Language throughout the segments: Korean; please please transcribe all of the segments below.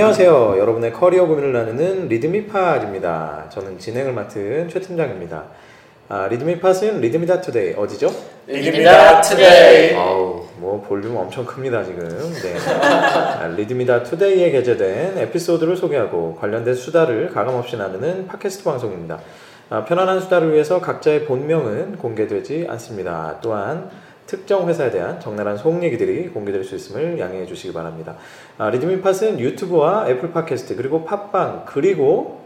안녕하세요. 여러분의 커리어 고민을 나누는 리드미팟입니다. 저는 진행을 맡은 최 팀장입니다. 아, 리드미팟은 리드미다 투데이 어디죠? 리드미다 투데이. 아우, 뭐 볼륨 엄청 큽니다 지금. 네. 아, 리드미다 투데이에 게재된 에피소드를 소개하고 관련된 수다를 가감 없이 나누는 팟캐스트 방송입니다. 아, 편안한 수다를 위해서 각자의 본명은 공개되지 않습니다. 또한 특정 회사에 대한 적나라한 속 얘기들이 공개될 수 있음을 양해해 주시기 바랍니다. 아, 리드미팟은 유튜브와 애플 팟캐스트 그리고 팟빵 그리고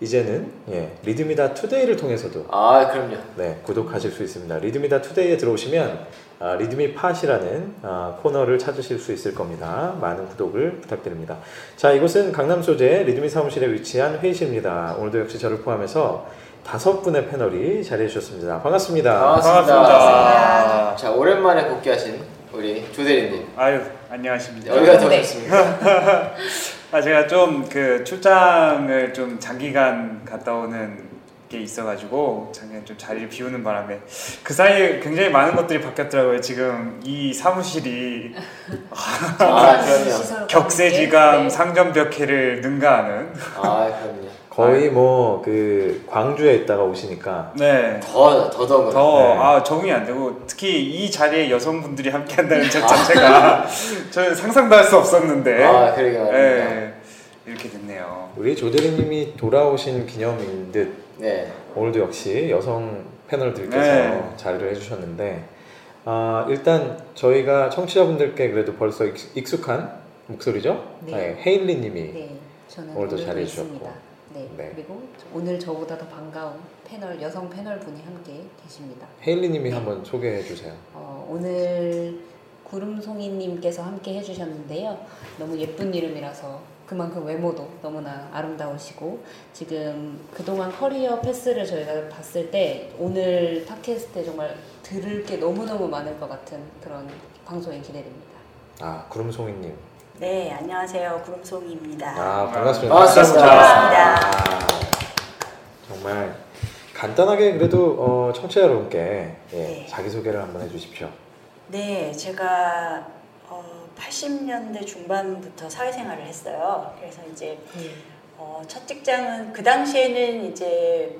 이제는 예, 리드미다 투데이를 통해서도 아 그럼요. 네, 구독하실 수 있습니다. 리드미다 투데이에 들어오시면 아, 리드미 팟이라는 아, 코너를 찾으실 수 있을 겁니다. 많은 구독을 부탁드립니다. 자, 이곳은 강남 소재 리드미 사무실에 위치한 회의실입니다. 오늘도 역시 저를 포함해서 다섯 분의 패널이 자리해 주셨습니다. 반갑습니다. 반갑습니다. 반갑습니다. 자 오랜만에 복귀하신 우리 조대리님. 아유 안녕하십니까. 여기가 더 네. 좋습니다. 아 제가 좀 그 출장을 좀 장기간 갔다 오는 게 있어가지고 작년 좀 자리를 비우는 바람에 그 사이에 굉장히 많은 것들이 바뀌었더라고요. 지금 이 사무실이 아 그럼요. 격세지감 네. 상점벽해를 능가하는 아 그럼요. 거의 뭐 그 광주에 있다가 오시니까 네. 더 더더군. 더 네. 아, 적응이 안 되고 특히 이 자리에 여성분들이 함께 한다는 것 자체가 저는 상상도 할 수 없었는데 아 그러게 말입니다. 네, 이렇게 됐네요. 우리 조대리님이 돌아오신 기념인 듯 네. 오늘도 역시 여성 패널들께서 네. 자리를 해주셨는데 아, 일단 저희가 청취자분들께 그래도 벌써 익- 익숙한 목소리죠? 네. 헤일리님이 네, 저는 오늘도 오늘도 잘해 있습니다. 네, 네. 그리고 오늘 저보다 더 반가운 패널 여성 패널 분이 함께 계십니다. 헤일리님이 네. 한번 소개해 주세요. 어, 오늘 구름송이님께서 함께 해주셨는데요. 너무 예쁜 이름이라서 그만큼 외모도 너무나 아름다우시고 지금 그동안 커리어 패스를 저희가 봤을 때 오늘 팟캐스트에 정말 들을 게 너무너무 많을 것 같은 그런 방송이 기대됩니다. 아 구름송이님. 네, 안녕하세요. 구름송이입니다. 아 반갑습니다. 반갑습니다. 반갑습니다. 아, 정말 간단하게 그래도 어, 청취자 여러분께 예, 네. 자기 소개를 한번 해주십시오. 네, 제가 어, 80년대 중반부터 사회생활을 했어요. 그래서 이제 어, 첫 직장은 그 당시에는 이제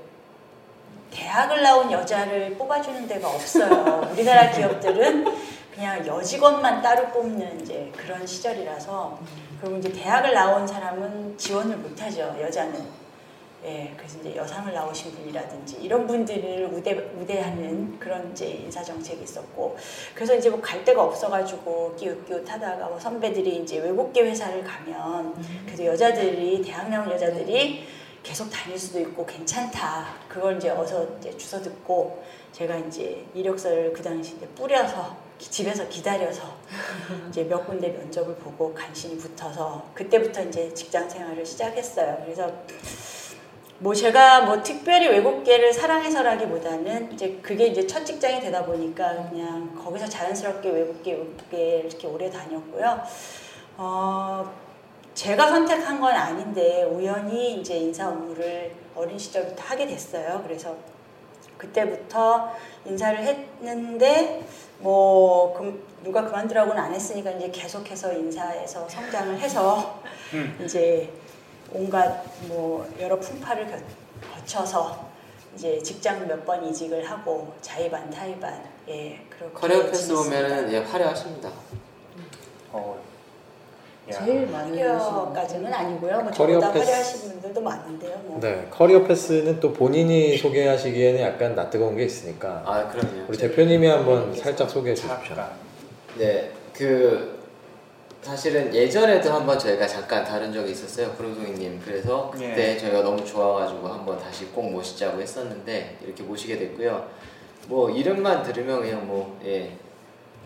대학을 나온 여자를 뽑아주는 데가 없어요. 우리나라 기업들은 그냥 여직원만 따로 뽑는 이제 그런 시절이라서 그리고 이제 대학을 나온 사람은 지원을 못하죠. 여자는. 예, 그래서 이제 여상을 나오신 분이라든지 이런 분들을 우대 우대하는 그런 이제 인사 정책이 있었고 그래서 이제 뭐 갈 데가 없어가지고 끼웃끼웃하다가 뭐 선배들이 이제 외국계 회사를 가면 그래도 여자들이 대학 나온 여자들이 계속 다닐 수도 있고 괜찮다 그걸 이제 어서 이제 주워 듣고 제가 이제 이력서를 그 당시 이제 뿌려서 기- 집에서 기다려서 이제 몇 군데 면접을 보고 간신히 붙어서 그때부터 이제 직장 생활을 시작했어요. 그래서 뭐 제가 뭐 특별히 외국계를 사랑해서라기보다는 이제 그게 이제 첫 직장이 되다 보니까 그냥 거기서 자연스럽게 외국계 외국계 이렇게 오래 다녔고요. 어 제가 선택한 건 아닌데 우연히 이제 인사 업무를 어린 시절부터 하게 됐어요. 그래서 그때부터 인사를 했는데 뭐 그, 누가 그만두라고는 안 했으니까 이제 계속해서 인사에서 성장을 해서 음. 이제 온갖 뭐 여러 풍파를 겨- 거쳐서 이제 직장 몇 번 이직을 하고 자의반 타의반 예 그렇게 career path 지냈습니다. 보면은 예 화려하십니다. 어, 야. 제일 많은 커리어까지는 아니고요. 뭐 커리어 저보다 path. 화려하신 분들도 많은데요. 뭐. 네, 커리어 패스는 또 본인이 소개하시기에는 약간 낯뜨거운 게 있으니까 아 그럼요. 우리 대표님이 한번 살짝 소개해 주십시오. 네, 그 사실은 예전에도 한번 저희가 잠깐 다룬 적이 있었어요, 구름송이님. 그래서 그때 예. 저희가 너무 좋아가지고 한번 다시 꼭 모시자고 했었는데 이렇게 모시게 됐고요. 뭐 이름만 들으면 그냥 뭐 예,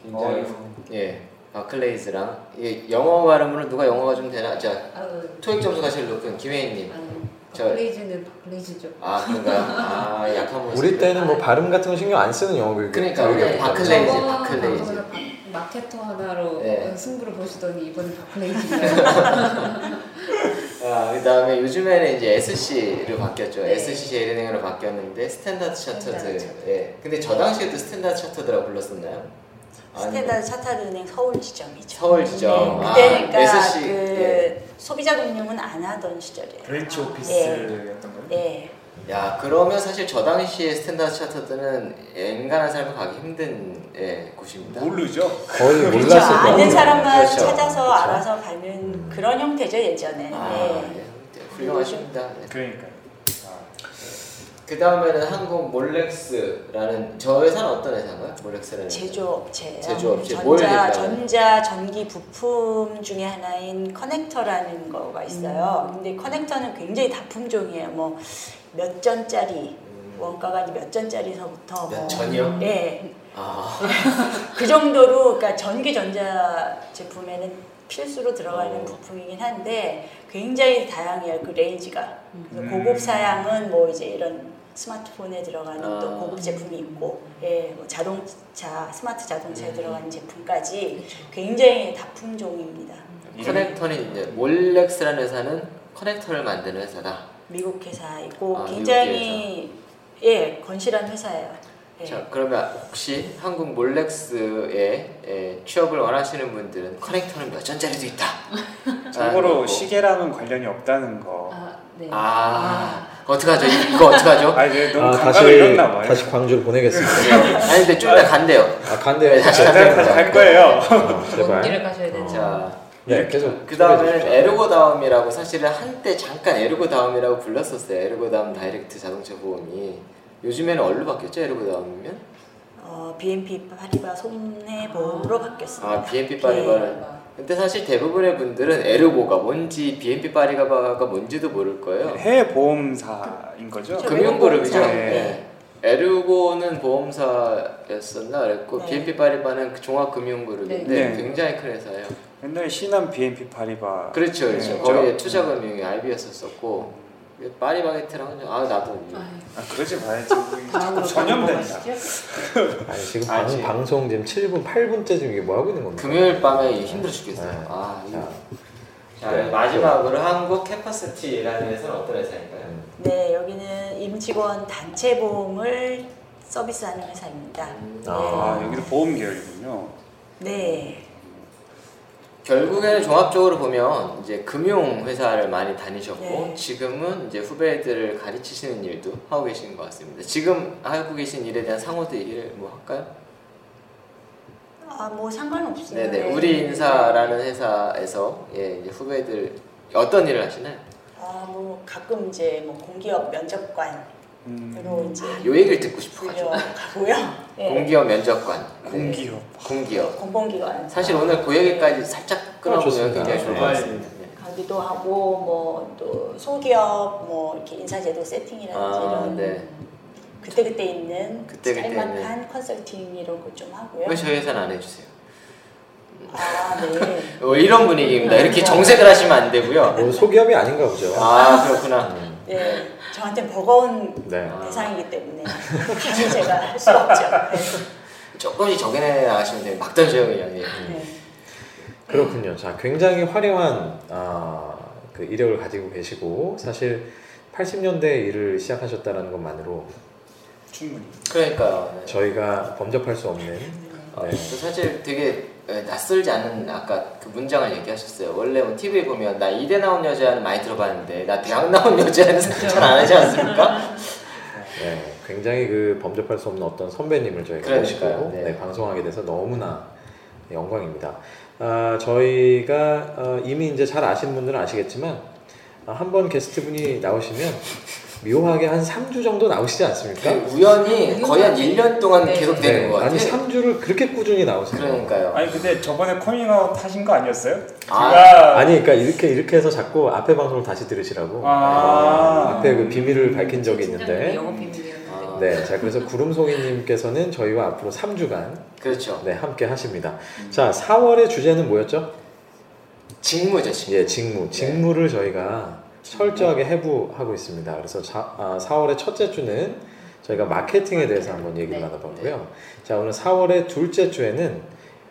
굉장히 어이구. 예 바클레이즈랑 예, 영어 발음으로 누가 영어가 좀 되나? 자 아유, 토익 점수가 제일 높은 김혜인님. 저- 바클레이즈는 바클레이즈죠. 아 그런가요? 아 약한 모습. 우리 때는 뭐 발음 같은 거 신경 안 쓰는 영어 교육. 그러니까 교육이 우리. 바클레이즈, 저번 바클레이즈. 방송에서 바- 마케터 하나로 네. 승부를 보시더니 이번엔 바클레이즈네요. 아, 그다음에 요즘에는 이제 SC로 바뀌었죠. 네. SC 제일은행으로 바뀌었는데 스탠다드 차터드. 스탠다드. 예. 근데 저 당시에도 스탠다드 차터드라고 불렀었나요? 스탠다드 차타드 은행 서울 지점이죠. 서울 지점. 네, 아, 그때니까 SC. 그 예. 소비자 금융은 안 하던 시절이에요. branch 예. office였던 거예요? 네. 야 그러면 사실 저 당시에 스탠다드 차터드는 엔간한 사람은 가기 힘든 예, 곳입니다. 모르죠. 거의 그렇죠. 몰랐을 거예요. 아는 사람만 그렇죠. 찾아서 그렇죠. 알아서 가는 그런 형태죠 예전에. 아, 네. 예, 훌륭하십니다. 네. 그러니까요. 그 다음에는 한국 몰렉스라는 저 회사는 어떤 회사인가요? 몰렉스라는 제조업체, 제조업체. 뭘 전자? 전자 전기 부품 중에 하나인 커넥터라는 거가 있어요. 음. 근데 커넥터는 굉장히 다품종이에요. 뭐 몇 전짜리 원가가 이제 몇 전짜리서부터 음. 몇뭐 전이요? 네, 아, 그 정도로 그러니까 전기 전자 제품에는 필수로 들어가는 어. 부품이긴 한데 굉장히 다양해요 그 range가 음. 고급 사양은 뭐 이제 이런 스마트폰에 들어가는 아. 또 고급 제품이 있고 예, 뭐 자동차 스마트 자동차에 음. 들어가는 제품까지 굉장히 다품종입니다 커넥터는 이제 몰렉스라는 회사는 커넥터를 만드는 회사다. 미국 회사이고 아, 굉장히 예 건실한 회사예요 예. 자 그러면 혹시 한국 몰렉스에 예, 취업을 원하시는 분들은 커넥터는 몇 전짜리도 있다. 참고로 거고. 시계랑은 관련이 없다는 거. 아, 네. 아, 어떡하죠? 이거 어떡하죠? 아, 이제 너무 아, 다시. 다시 광주를 보내겠습니다. 아니 근데 좀 이따 간대요. 아 간대요. 네, 다시 아, 가세요. 다시 갈 거예요. 어, 먼 길을 제발. 가셔야 되죠. 자, 네 계속. 그 다음에는 주십시오. 에르고다음이라고 사실은 한때 잠깐 에르고다음이라고 불렀었어요. 에르고다음 다이렉트 자동차 보험이 요즘에는 얼로 바뀌었죠? 에르고다음이면? 어, BNP 파리바 손해보험으로 바뀌었습니다 아 BNP 파리바는 근데 사실 대부분의 분들은 에르고가 뭔지 BNP 파리바가 뭔지도 모를 거예요. 해외 보험사인 거죠? 저- 금융그룹이죠. 외국보험사. 네. 에르고는 보험사였었나 그랬고 네. BNP 파리바는 그 종합금융그룹인데 네. 굉장히 큰 회사예요. 옛날에 신한 BNP 파리바. 그렇죠, 그렇죠. 네, 거기에 저- 투자금융이 IB였었었고 파리바게트랑은 좀- 아 나도 아유, 아, 그러지 말지. 다음으로 전염된다. 넘어가시죠. 아니, 지금 아, 방, 지금. 방송 지금 7분 8분째 지금 이게 뭐 하고 있는 겁니까? 금요일 밤에 힘들어 죽겠어요. 네. 아, 자, 자, 네. 마지막으로 한국 캐퍼시티라는 회사는 어떤 회사인가요? 음. 네, 여기는 임직원 단체 보험을 서비스하는 회사입니다. 아, 여기도 보험 계열이군요. 네. 결국에는 종합적으로 보면 이제 금융 회사를 많이 다니셨고 네. 지금은 이제 후배들을 가르치시는 일도 하고 계신 것 같습니다. 지금 하고 계신 일에 대한 상호도 얘기를 뭐 할까요? 아, 뭐 상관없어요. 네네. 네. 우리 인사라는 회사에서 예, 이제 후배들 어떤 일을 하시나요? 아, 뭐 가끔 이제 뭐 공기업 면접관 음, 이제 요 얘기를 듣고 싶어가지고. 네. 공기업 면접관. 네. 공기업. 공기업. 공공기관 사실 오늘 그 얘기까지 살짝 끊어보면 좋습니다. 굉장히 좋을 것 네. 같습니다. 네. 가기도 하고 뭐 또 소기업 뭐 이렇게 인사제도 세팅이라든지 아, 이런 네. 그때 그때 있는 그때 그때 짤막한 컨설팅 이런 거 좀 하고요. 왜 저희 회사는 안 해주세요? 아, 네. 어, 이런 분위기입니다. 이렇게 정색을 하시면 안 되고요. 뭐 소기업이 아닌가 보죠. 아 그렇구나. 음. 네. 저한테 버거운 네. 대상이기 때문에 감히 제가 할 수 없죠. 조금씩 적응해 나가시면 돼요. 막 던져요 그냥. 예. 네. 그렇군요. 자, 굉장히 화려한 아, 그 이력을 가지고 계시고 사실 80년대 일을 시작하셨다는 것만으로 충분히. 그러니까요. 네. 저희가 범접할 수 없는 아, 네. 또 사실 되게 예, 낯설지 않은 아까 그 문장을 얘기하셨어요. 원래 뭐 TV에 보면 나 이대 나온 여자는 많이 들어봤는데 나 대학 나온 여자는 잘 안 하지 않습니까? 네, 굉장히 그 범접할 수 없는 어떤 선배님을 저희가 그러니까요. 모시고 네. 네, 방송하게 돼서 너무나 영광입니다. 아, 저희가 어, 이미 이제 잘 아시는 분들은 아시겠지만 아, 한번 게스트분이 나오시면 묘하게 한 3주 정도 나오시지 않습니까? 그 우연히 거의 한 1년 동안 네. 계속 되는 것 같아요. 아니 3주를 그렇게 꾸준히 나오세요. 그러니까요. 아니 근데 저번에 커밍아웃 하신 거 아니었어요? 아, 제가 아니 그러니까 이렇게 이렇게 해서 자꾸 앞에 방송을 다시 들으시라고 아. 앞에 그 비밀을 밝힌 적이 있는데 영업 비밀이었는데. 아, 네, 자 그래서 구름송이님께서는 저희와 앞으로 3주간 그렇죠. 네 함께 하십니다. 자 4월의 주제는 뭐였죠? 직무죠, 직무. 예, 직무. 직무를 저희가 철저하게 해부하고 있습니다. 그래서 자, 아, 4월의 첫째 주는 저희가 마케팅에 대해서 한번 얘기를 네. 나눠봤고요. 자 오늘 4월의 둘째 주에는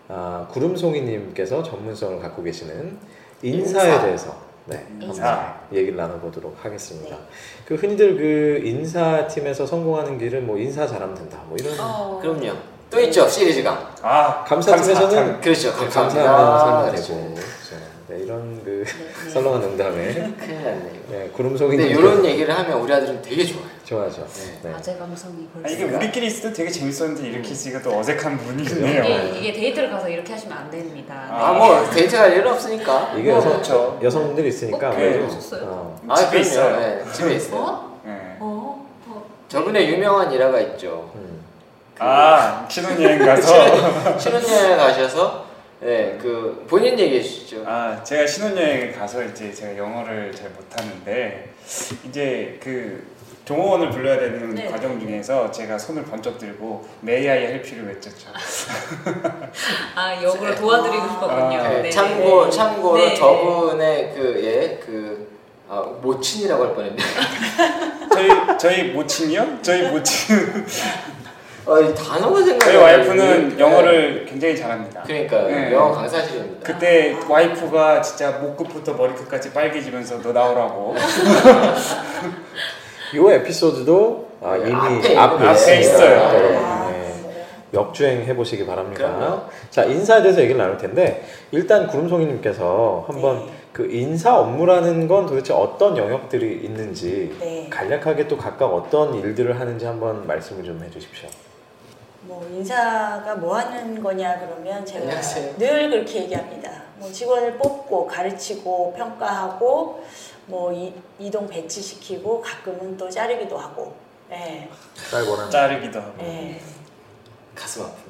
아, 구름송이님께서 전문성을 갖고 계시는 인사에 인사. 대해서 네, 인사. 한번 얘기를 나눠보도록 하겠습니다. 그 흔히들 그 인사팀에서 성공하는 길은 뭐 인사 잘하면 된다. 뭐 이런 어, 그럼요. 또 있죠, 시리즈가. 아 감사팀에서는 그렇죠. 네, 감사합니다. 감사하면 살면. 되고 그렇죠. 네, 네, 이런 그 네, 네. 썰렁한 농담에 큰일 났네. 네, 구름송이 근데 이런 얘기를 하면 우리 아들은 되게 좋아요. 좋아하죠. 네. 네. 아재 감성이 아, 벌써. 이게 우리끼리 있을 때 되게 재밌었는데 이렇게 있으니까 또 어색한 부분이 있네요. 이게, 이게 데이트를 가서 이렇게 하시면 안 됩니다. 아, 네. 뭐 데이트가 일 없으니까. 이게 뭐, 여성 그렇죠. 여성분들이 있으니까 어, 아무래도 그러셨어요? 어, 아, 집에. 있어요. 네, 집에 있어요. 어? 네. 어? 어? 저분의 유명한 일화가 있죠. 음. 아 신혼여행 가서 신혼여행 가셔서 네, 그 본인 얘기해 주시죠. 아 제가 신혼여행 가서 이제 제가 영어를 잘 못하는데 이제 그 종업원을 불러야 되는 네. 과정 중에서 제가 손을 번쩍 들고 May I help you를 외쳤죠. 아 역으로 도와드리고 싶었군요. 아, 네, 네, 참고 네. 참고로 네. 저분의 그 예 그 아, 모친이라고 할 뻔했네. 저희 저희 모친이요? 저희 모친 아, 이 단어가 생각이 저희 안 와이프는 나네. 영어를 굉장히 잘합니다. 그러니까 네. 영어 강사실입니다. 그때 와이프가 진짜 목끝부터 머리끝까지 빨개지면서 너 나오라고 이 에피소드도 아, 네, 이미 앞에 앞에, 앞에. 있어요. 여러분. 아, 네. 역주행 해보시기 바랍니다. 그럼요. 자 인사에 대해서 얘기를 나눌 텐데 일단 구름송이님께서 한번 네. 그 인사 업무라는 건 도대체 어떤 영역들이 있는지 네. 간략하게 또 각각 어떤 일들을 하는지 한번 말씀을 좀 해주십시오. 뭐 인사가 뭐 하는 거냐 그러면 제가 안녕하세요. 늘 그렇게 얘기합니다. 뭐 직원을 뽑고 가르치고 평가하고 뭐 이, 이동 배치시키고 가끔은 또 자르기도 하고. 예. 날 원하는. 자르기도 하고 예. 가슴 아프네.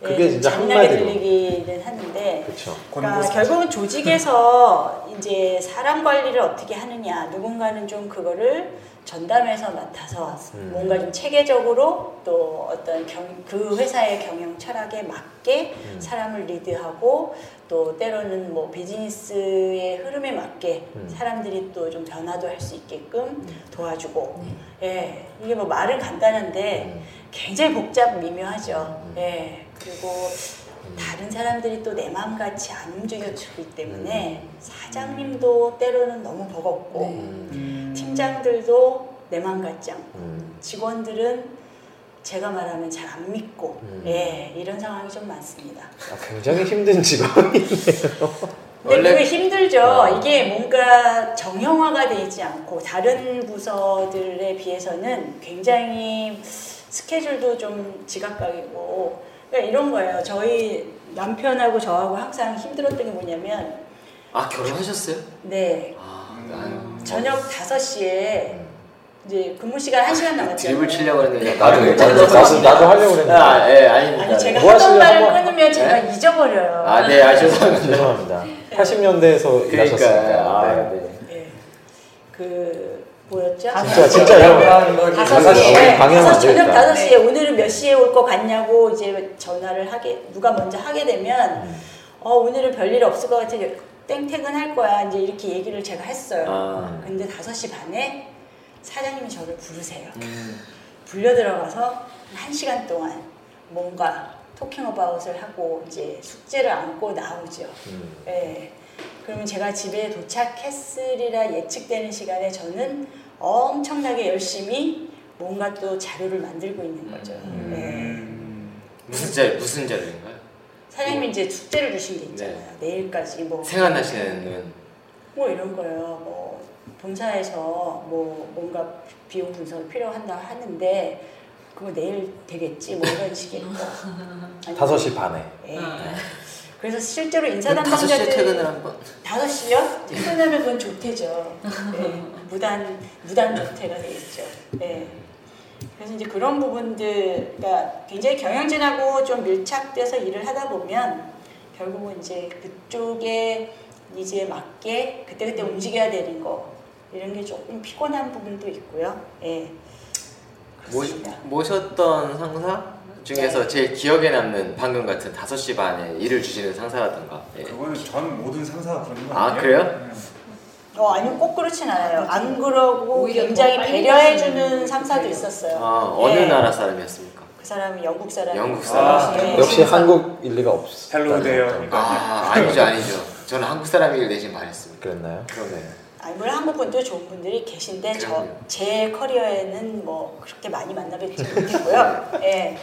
그게 예, 진짜 한마디로. 들리기는 하는데 그렇죠. 그러니까. 결국은 조직에서 이제 사람 관리를 어떻게 하느냐 누군가는 좀 그거를 전담해서 맡아서 음. 뭔가 좀 체계적으로 또 어떤 경, 그 회사의 경영 철학에 맞게 음. 사람을 리드하고 또 때로는 뭐 비즈니스의 흐름에 맞게 음. 사람들이 또 좀 변화도 할 수 있게끔 도와주고 네. 예 이게 뭐 말은 간단한데 음. 굉장히 복잡 미묘하죠 음. 예 그리고 다른 사람들이 또 내 마음같이 안 움직여주기 때문에 사장님도 때로는 너무 버겁고 네. 음. 팀장들도 내 마음 같지 않고 음. 직원들은 제가 말하면 잘 안 믿고 음. 예 이런 상황이 좀 많습니다. 아, 굉장히 힘든 직업이네요. 근데 그게 힘들죠. 아. 이게 뭔가 정형화가 되지 않고 다른 부서들에 비해서는 굉장히 스케줄도 좀 지각각이고 그러니까 이런 거예요. 저희 남편하고 저하고 항상 힘들었던 게 뭐냐면 아 결혼하셨어요? 네 아, 음. 저녁 5시에 이제 근무 시간 1시간 남았잖아요. 드립을 치려고 했는데 나도 나도 나도 나도, 나도 하려고 그랬는데. 아, 예, 아닙니다. 아니 제가 뭐 하던 말을 한번- 끊으면 제가 네? 잊어버려요. 아, 네, 아, 죄송합니다. 죄송합니다. 80년대에서 일하셨으니까. 그러니까, 아, 네. 네. 네. 그 뭐였죠? 진짜 진짜 형 다섯 다섯 시에 다섯 안 저녁. 다섯 시에 오늘은 몇 시에 올 것 같냐고 이제 전화를 하게 누가 먼저 하게 되면 음. 어 오늘은 별일 없을 것 같아 땡 퇴근 할 거야 이제 이렇게 얘기를 제가 했어요. 아, 근데 다섯 시 반에 사장님이 저를 부르세요. 음, 불려 들어가서 한 시간 동안 뭔가 토킹 어바웃을 하고 이제 숙제를 안고 나오죠. 음. 예. 그러면 제가 집에 도착했으리라 예측되는 시간에 저는 엄청나게 열심히 뭔가 또 자료를 만들고 있는 거죠. 음. 예. 무슨 자 무슨 자료인가요? 사장님이 이제 숙제를 주신 게 있잖아요. 네. 내일까지 뭐, 생각나시는 뭐 이런 거요. 뭐 본사에서 뭐 뭔가 비용 분석이 필요한다 하는데 그거 내일 되겠지 뭐 이런 식의 거. 아니, 5시 반에. 예. 아. 그래서 실제로 다섯 시에 인사 담당자들 퇴근을 한번. 다섯 시요? 퇴근하면 그건 조퇴죠. 네. 무단 무단 조퇴가 되겠죠. 네. 그래서 이제 그런 부분들, 그러니까 굉장히 경영진하고 좀 밀착돼서 일을 하다 보면 결국은 이제 그쪽에 니즈에 맞게 그때그때 움직여야 되는 거 이런 게 조금 피곤한 부분도 있고요. 예. 그렇습니다. 모셨던 상사 중에서 네. 제일 기억에 남는 방금 같은 5시 반에 일을 주시는 상사라던가. 예. 그거는 전 모든 상사가 그런 거 아? 그래요? 어, 아니면 꼭 그렇진 않아요. 안 그러고 오히려 굉장히 더 빨리 배려해주는 가시는 상사도 분이에요. 있었어요. 아, 어느 예. 나라 사람이었습니까? 그 사람이 영국 사람. 영국 사람. 네. 역시 한국 일 리가 없. hello 데요. 아, 아니죠, 아니죠. 저는 한국 사람이길 내신 말했습니다. 그랬나요? 그러네. 아니 물론 한국 분도 좋은 분들이 계신데 저 그럼요. 제 커리어에는 뭐 그렇게 많이 만나뵙지 못했고요. 예.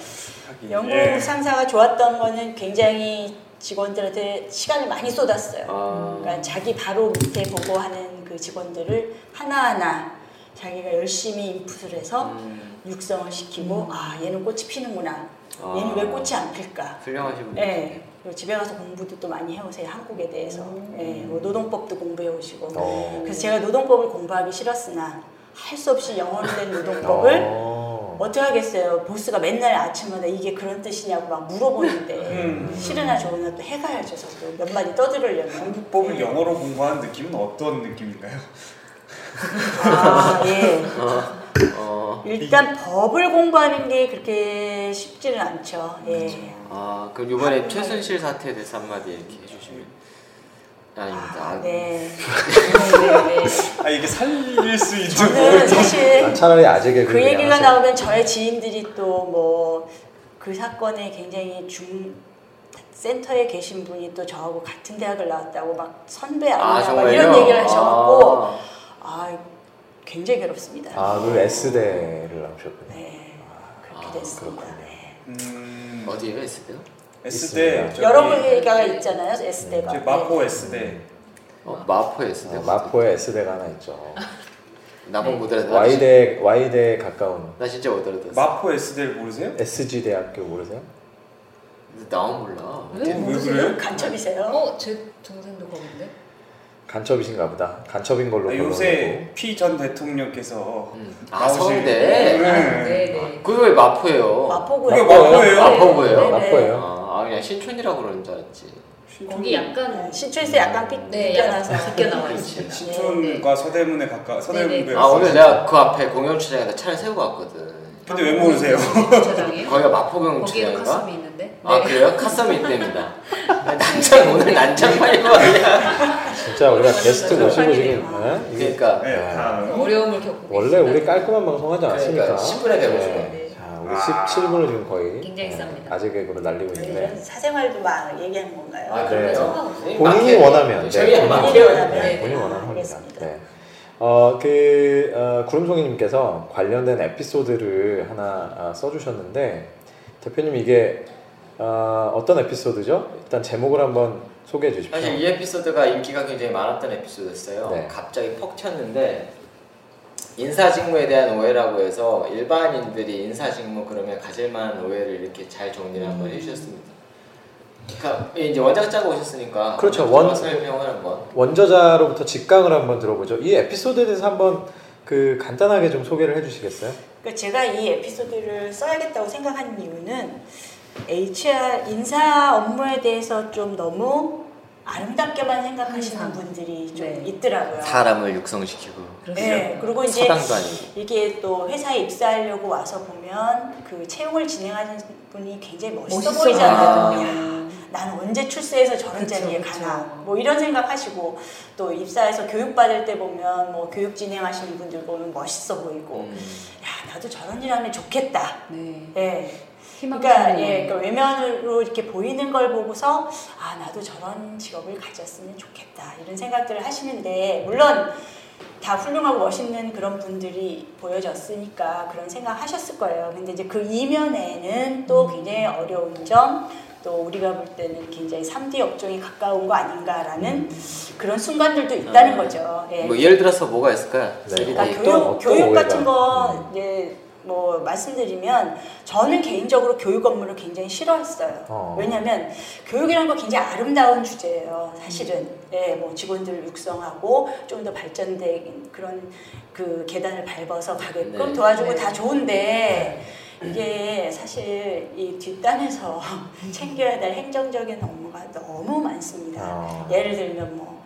영국 예. 상사가 좋았던 거는 굉장히 직원들한테 시간을 많이 쏟았어요. 아. 그러니까 자기 바로 밑에 보고 하는 그 직원들을 하나하나 자기가 열심히 인풋을 해서 음, 육성을 시키고 아 얘는 꽃이 피는구나. 아. 얘는 왜 꽃이 안 필까? 훌륭하신 분. 네. 그리고 집에 가서 공부도 또 많이 해오세요 한국에 대해서. 네. 뭐 노동법도 공부해 오시고. 어. 그래서 제가 노동법을 공부하기 싫었으나 할 수 없이 영어로 된 노동법을 어. 어떻게 하겠어요? 보스가 맨날 아침마다 이게 그런 뜻이냐고 막 물어보는데 음. 싫으나 좋으나 또 해가야죠. 저도 몇 마디 떠들으려면. 한국법을 네. 영어로 공부하는 느낌은 어떤 느낌인가요? 아 예. 어, 어. 일단 법을 공부하는 게 그렇게 쉽지는 않죠. 예. 아 그럼 이번에 최순실 사태에 대해서 한마디 이렇게 아닙니다. 아, 아, 네. 네, 네. 아 이게 살릴 수 있는 저는 아, 사실 차라리 아재 개그 그 얘기가 나오면 저의 지인들이 또 뭐 그 사건에 굉장히 중 센터에 계신 분이 또 저하고 같은 대학을 나왔다고 막 선배 아니냐 아? 이런 얘기를 하셔갖고 아, 아 굉장히 괴롭습니다. 아그 S대를 나오셨군요. 네 그렇게 아, 됐습니다. 그렇군요. 네. 음, 어디에 S대요? S대. 여러 개가 있잖아요 S대가. 저 마포 S대 어, 마포 S대. 어, 마포에 S대가 하나 있죠. 못 알아듣. Y대 Y대에 가까운 나 진짜 못 알아듣었어. 마포 S대를 모르세요? SG 대학교 모르세요? 나만 몰라. 왜 왜 모르세요? 그래요? 간첩이세요? 어, 제 동생도 거긴데. 간첩이신가 보다. 간첩인 걸로 아, 요새 피 전 대통령께서 음. 아 나오실- 서울대. 네. 네, 네. 그게 왜 마포예요? 마포구요. 그게 마포예요? 마포구예요? 네, 네. 마포예요. 아, 아, 그냥 신촌이라고 그러는 줄 알았지. 거기 약간 신촌에서 약간 삐 네, 약간 삐껴나서 빗겨 나와. 있습니다. 신촌과 서대문에 가까 서대문에. 아 오늘 내가 그 앞에 공영 주차장에다 차를 세우고 왔거든. 근데 왜 모르세요? 주차장이에요? 거기가 마포 거기에도 공영주차장인가? 카스미 있는데. 아 네. 그래요? 카썸이 있답니다. 난장 오늘 난장 파이브 아니야? 진짜 우리가 게스트 모시고 지금 예? 이게 그러니까 네, 다음 어려움을 겪고 원래. 우리 깔끔한 방송하지 않습니까? 그러니까 10분에 150원. 네. 자, 우리 아. 17분을 지금 거의 굉장히 예, 쌉니다. 아재 개그로 날리고 있는데 사생활도 막 얘기하는 건가요? 아 네. 그래요? 본인이 원하면, 네. 저희 본인이. 원하면. 네. 본인 원하는 겁니다. 네. 어, 그 어, 구름송이님께서 관련된 에피소드를 하나 아, 써주셨는데 대표님 이게 어, 어떤 에피소드죠? 일단 제목을 한번 소개해 주십시오. 사실 이 에피소드가 인기가 굉장히 많았던 에피소드였어요. 네. 갑자기 퍽 튀었는데 인사직무에 대한 오해라고 해서 일반인들이 인사직무 그러면 가질 만한 오해를 이렇게 잘 정리를 한번 음. 해주셨습니다. 그러니까 이제 원작 짜고 오셨으니까 그렇죠. 원- 설명을 한번. 원저자로부터 직강을 한번 들어보죠. 이 에피소드에 대해서 한번 그 간단하게 좀 소개를 해주시겠어요? 그러니까 제가 이 에피소드를 써야겠다고 생각한 이유는 HR 인사 업무에 대해서 좀 너무 아름답게만 생각하시는 항상. 분들이 좀 네. 있더라고요. 사람을 육성시키고 그렇죠. 네, 그리고 이제. 이게 또 회사에 입사하려고 와서 보면 그 채용을 진행하는 분이 굉장히 멋있어, 멋있어 보이잖아요. 야, 나는 언제 출세해서 저런 그쵸, 자리에 그쵸. 가나 뭐 이런 생각하시고 또 입사해서 교육 받을 때 보면 뭐 교육 진행하시는 분들 보면 멋있어 보이고 음. 야 나도 저런 일 하면 좋겠다. 네. 예. 그러니까 예, 그러니까 외면으로 이렇게 보이는 걸 보고서 아 나도 저런 직업을 가졌으면 좋겠다 이런 생각들을 하시는데 물론 다 훌륭하고 멋있는 그런 분들이 보여졌으니까 그런 생각 하셨을 거예요. 근데 이제 그 이면에는 또 굉장히 어려운 점, 또 우리가 볼 때는 굉장히 3D 업종에 가까운 거 아닌가라는 그런 순간들도 있다는 거죠. 예. 뭐 예를 들어서 뭐가 있을까요? 네. 그러니까 교육, 교육? 같은 거 음. 이제 뭐 말씀드리면 저는 개인적으로 교육 업무를 굉장히 싫어했어요. 어. 왜냐하면 교육이라는 거 굉장히 아름다운 주제예요. 사실은 예, 뭐 직원들을 육성하고 좀 더 발전된 그런 그 계단을 밟아서 가게끔 네. 도와주고 네. 다 좋은데 이게 사실 이 뒷단에서 챙겨야 될 행정적인 업무가 너무 많습니다. 어. 예를 들면 뭐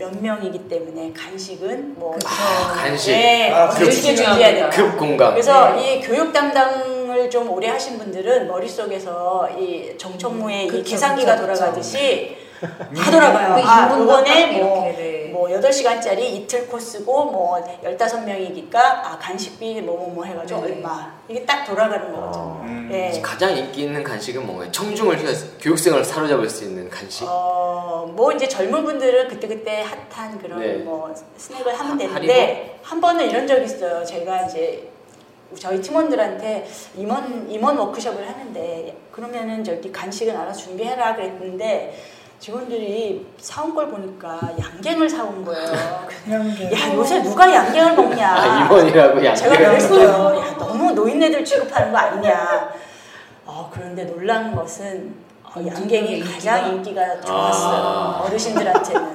몇 명이기 때문에 간식은 뭐 그쵸. 아, 간식. 네, 아, 어떻게 급 준비해야 된다. 급 공감. 그래서 이 교육 담당을 좀 오래 하신 분들은 머릿속에서 이 정청무의 이 그쵸, 계산기가 그쵸, 그쵸. 돌아가듯이 다 돌아가요. 그 아, 요번에 딱 뭐, 이렇게, 네. 뭐 8시간짜리 이틀 코스고 뭐 15명이니까 아, 간식비 뭐뭐뭐 해가지고 네. 얼마. 이게 딱 돌아가는 거죠. 어. 음. 예. 가장 인기 있는 간식은 뭔가요? 청중을 교육생을 사로잡을 수 있는 간식. 어, 뭐 이제 젊은 분들은 그때그때 핫한 그런 네. 뭐 스낵을 하면 하- 되는데 한 번은 이런 적이 있어요. 제가 이제 저희 팀원들한테 임원 임원 워크숍을 하는데 그러면은 저기 간식은 알아서 준비해라 그랬는데 직원들이 사온 걸 보니까 양갱을 사온 거예요. 야 요새 누가 양갱을 먹냐? 아, 임원이라고 양 제가 그랬어요. 야 너무 노인네들 취급하는 거 아니냐? 어 그런데 놀란 것은 어, 양갱이 가장 인기가 좋았어요. 아. 어르신들한테는.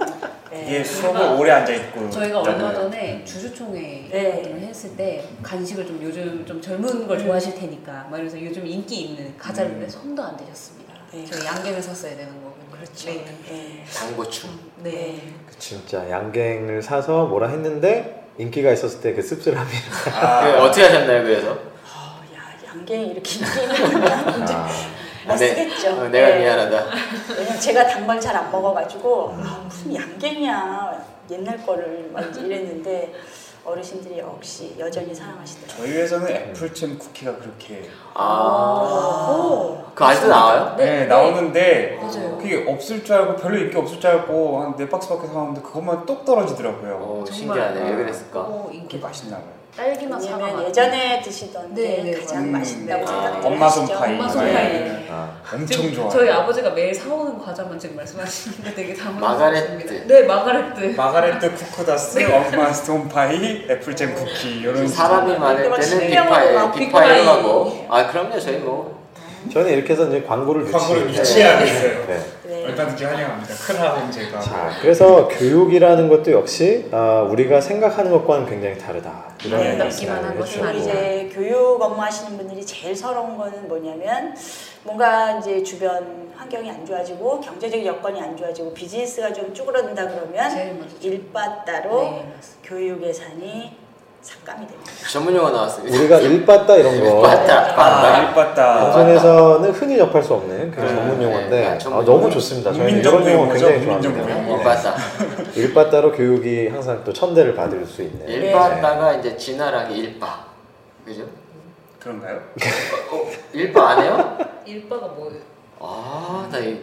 네. 이게 수업을 오래 앉아 있고 저희가 얼마 전에 주주총회 네. 했을 때 간식을 좀 요즘 좀 젊은 걸 좋아하실 테니까 막 이래서 요즘 인기 있는 과자를 손도 안 대셨습니다. 네. 저희 양갱을 샀어야 되는 거고 그렇죠. 네. 네. 당고추. 네. 네. 진짜 양갱을 사서 뭐라 했는데 인기가 있었을 때 그 씁쓸함이. 아, 그 어떻게 하셨나요 그래서? 어, 야 양갱이 이렇게 인기 있는 거야. 이제 아, 못 내- 쓰겠죠. 어, 내가 네. 미안하다. 왜냐면 제가 당걸 잘안 먹어가지고 아, 무슨 양갱이야 옛날 거를 막 이랬는데 어르신들이 역시 여전히 사랑하시더라고요. 저희 회사는 애플잼 쿠키가 그렇게 아. 오. 그거 아직도 나와요? 네, 네. 나오는데 맞아요. 그게 없을 줄 알고 별로 인기 없을 줄 알고 한 네 박스밖에 사왔는데 그것만 똑 떨어지더라고요. 어, 정말. 신기하네. 왜 그랬을까? 오, 그게 인기 맛있나 봐요. 딸기맛 사과. 예전에 드시던 게 네, 네, 가장 음, 맛있다고 네. 생각을 엄마 하시죠. 손파이. 엄마 손파이. 네. 아, 엄청 좋아요. 저희 아버지가 매일 사오는 과자만 지금 말씀하시는데 되게 마가렛. 당황스럽습니다. 네, 마가렛. 마가렛트 쿠쿠다스, 엄마 손파이, 애플잼 쿠키 이런 사람이 많을 그러면 때는 빅파이, 거 빅파이로 빅파이. 하고. 아 그럼요 저희 뭐 저는 이렇게 해서 이제 광고를 광고를 유치- 유치하고 있어요. 네. 네. 얼마든지 환영합니다. 큰하은 제가. 자, 그래서 교육이라는 것도 역시 아, 우리가 생각하는 것과는 굉장히 다르다. 이런 네, 남기만 한 말씀을 것은. 이제 교육 업무 하시는 분들이 제일 서러운 거는 뭐냐면 뭔가 이제 주변 환경이 안 좋아지고 경제적 여건이 안 좋아지고 비즈니스가 좀 쭈그러든다 그러면 제일 먼저 일바 따로 네. 교육 예산이 삭감이 됩니다. 전문 용어 나왔습니다. 우리가 일봤다 이런 거 맞다. 아, 일봤다. 방송에서는 흔히 접할 수 없는 그런 네. 전문 용어인데 네, 아, 전문 너무. 좋습니다. 저는 국민정부 이런 용어 굉장히 좋아합니다. 어, 맞다. 일바따로 교육이 항상 또 천대를 받을 수 있는. 일바다가 이제 진화라기 일바. 그죠? 그런가요? 어, 일바 안 해요? 일바가 뭐예요? 아, 나 이.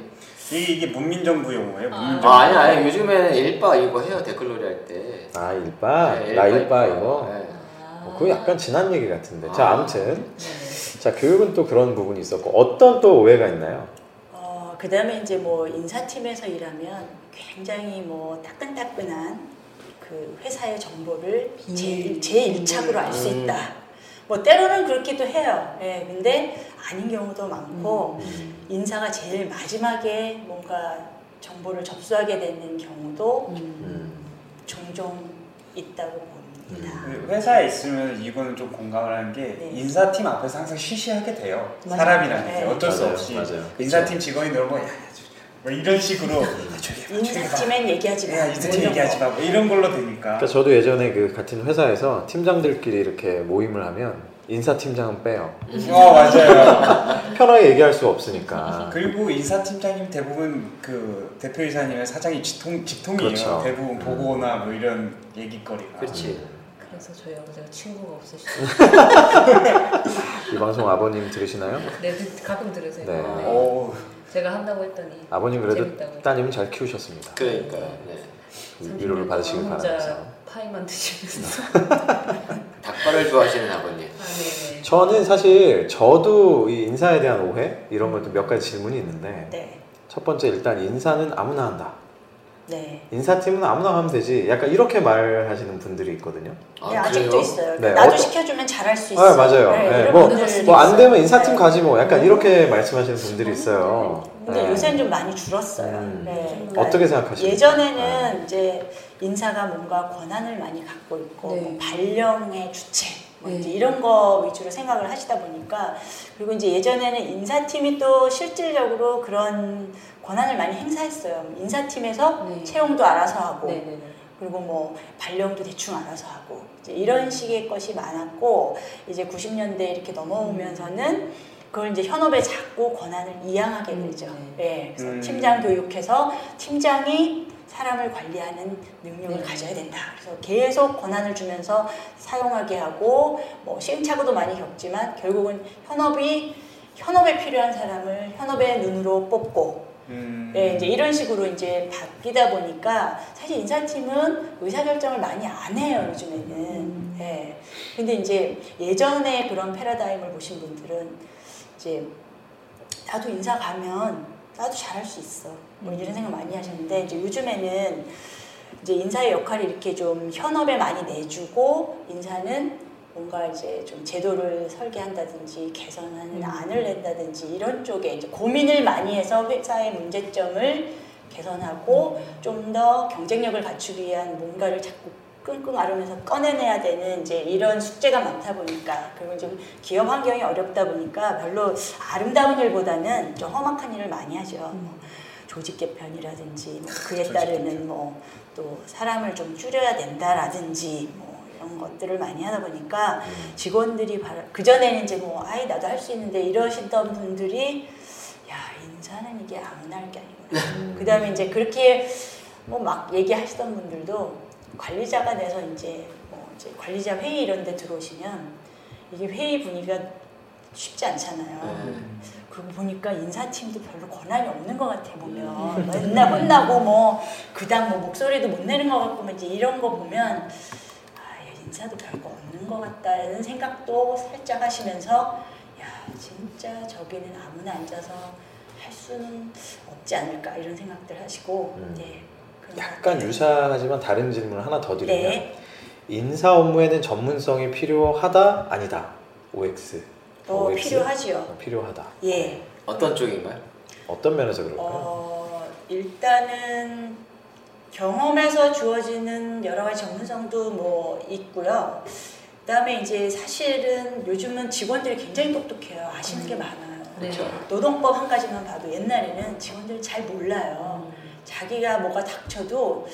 이, 이게 문민정부 용어예요. 아. 문민정부. 아, 아니 아니 요즘에는 일바 이거 해요 댓글놀이 할 때. 아 일바, 네, 나 일바 이거. 네. 어, 그거 약간 지난 얘기 같은데. 자 아. 아무튼 네. 자 교육은 또 그런 부분이 있었고 어떤 또 오해가 있나요? 어, 그 다음에 이제 뭐 인사팀에서 일하면 굉장히 뭐 따끈따끈한 그 회사의 정보를 비밀. 제일, 제일착으로 알수 음. 있다. 뭐 때로는 그렇기도 해요. 예, 근데 아닌 경우도 많고 음. 인사가 제일 마지막에 뭔가 정보를 접수하게 되는 경우도 음. 음. 종종 있다고 봅니다. 그 회사에 있으면 이거는 좀 공감을 하는 게 네. 인사팀 앞에서 항상 쉬쉬하게 돼요. 맞아요. 사람이라는 게 네. 어쩔 수 맞아요, 없이 맞아요. 인사팀 직원이 늘면 야, 야, 저- 뭐 이런 식으로 해봐. 인사팀엔 얘기하지 마. 인사팀 이런 얘기하지 거. 마. 뭐 이런 걸로 되니까. 그러니까 저도 예전에 그 같은 회사에서 팀장들끼리 이렇게 모임을 하면 인사 팀장은 빼요. 어 맞아요. 편하게 얘기할 수 없으니까. 그리고 인사 팀장님 대부분 그 대표이사님의 사장이 직통 직통이에요. 그렇죠. 대부분 보고나 뭐 이런 얘기거리가. 그렇지. 그래서 저희 아버지가 친구가 없으시죠. 이 방송 아버님 들으시나요? 네, 그- 가끔 들으세요. 네. 네. 오, 제가 한다고 했더니 아버님 그래도 재밌다고. 따님은 잘 키우셨습니다. 그러니까요. 네. 위로를 받으시길 바라면서. 파이 만 드시면서. 닭발을 좋아하시는 아버님. 아, 네네. 저는 사실 저도 이 인사에 대한 오해 이런 것도 몇 가지 질문이 있는데 네, 첫 번째 일단 인사는 아무나 한다. 네. 인사팀은 아무나 하면 되지. 약간 이렇게 말하시는 분들이 있거든요. 네, 아, 아직도 그래요? 있어요. 네, 나도 어떤- 시켜주면 잘할 수 있어. 아 맞아요. 네, 이런 뭐, 분들이 뭐. 되면 인사팀 네. 가지 뭐 약간 이렇게 말씀하시는 분들이 있어요. 근데 네. 요새는 좀 많이 줄었어요. 음. 네. 어떻게 생각하십니까? 예전에는 이제 인사가 뭔가 권한을 많이 갖고 있고 네. 뭐 발령의 주체 뭐 네. 이제 이런 거 위주로 생각을 하시다 보니까 그리고 이제 예전에는 인사팀이 또 실질적으로 그런 권한을 많이 행사했어요. 인사팀에서 네. 채용도 알아서 하고 네네네. 그리고 뭐 발령도 대충 알아서 하고 이제 이런 식의 것이 많았고 이제 90년대 이렇게 넘어오면서는 그걸 이제 현업에 자꾸 권한을 이양하게 음, 되죠. 네. 예, 그래서 음. 팀장 교육해서 팀장이 사람을 관리하는 능력을 네. 가져야 된다. 그래서 계속 권한을 주면서 사용하게 하고 뭐 시행착오도 많이 겪지만 결국은 현업이 현업에 필요한 사람을 현업의 눈으로 뽑고 음. 네, 이제 이런 식으로 이제 바뀌다 보니까 사실 인사팀은 의사결정을 많이 안 해요, 요즘에는. 예. 근데 이제 예전에 그런 패러다임을 보신 분들은 이제 나도 인사 가면 나도 잘할 수 있어. 뭐 이런 생각 많이 하셨는데 이제 요즘에는 이제 인사의 역할이 이렇게 좀 현업에 많이 내주고 인사는 뭔가 이제 좀 제도를 설계한다든지 개선하는 안을 낸다든지 이런 쪽에 이제 고민을 많이 해서 회사의 문제점을 개선하고 좀 더 경쟁력을 갖추기 위한 뭔가를 자꾸 끙끙 앓으면서 꺼내내야 되는 이제 이런 숙제가 많다 보니까 그리고 좀 기업 환경이 어렵다 보니까 별로 아름다운 일보다는 좀 험악한 일을 많이 하죠. 뭐 조직 개편이라든지 뭐 그에 따르는 뭐 또 사람을 좀 줄여야 된다라든지 뭐 이런 것들을 많이 하다 보니까 직원들이 그 전에는 이제 뭐 아이 나도 할 수 있는데 이러시던 분들이 야 인사는 이게 아무나 할 게 아니구나. 그 다음에 이제 그렇게 뭐 막 얘기하시던 분들도 관리자가 돼서 이제 뭐 이제 관리자 회의 이런 데 들어오시면 이게 회의 분위기가 쉽지 않잖아요. 네. 그러고 보니까 인사팀도 별로 권한이 없는 것 같아 보면 맨날 혼나고 뭐 그다음 뭐 목소리도 못 내는 것 같고 뭐 이제 이런 거 보면 아얘 인사도 별거 없는 것 같다는 생각도 살짝 하시면서 야 진짜 저기는 아무나 앉아서 할 수는 없지 않을까 이런 생각들 하시고 음. 네 약간 것 유사하지만 다른 질문을 하나 더. 드리면 네 인사 업무에는 전문성이 필요하다 아니다 OX 어, OX? 필요하지요. 어, 필요하다 예. 어떤 쪽인가요? 어떤 면에서 그럴까요? 어, 일단은 경험에서 주어지는 여러 가지 전문성도 뭐 있고요. 그다음에 이제 사실은 요즘은 직원들이 굉장히 똑똑해요. 아시는 게 많아요. 네. 그렇죠. 노동법 한 가지만 봐도 옛날에는 직원들이 잘 몰라요. 자기가 뭐가 닥쳐도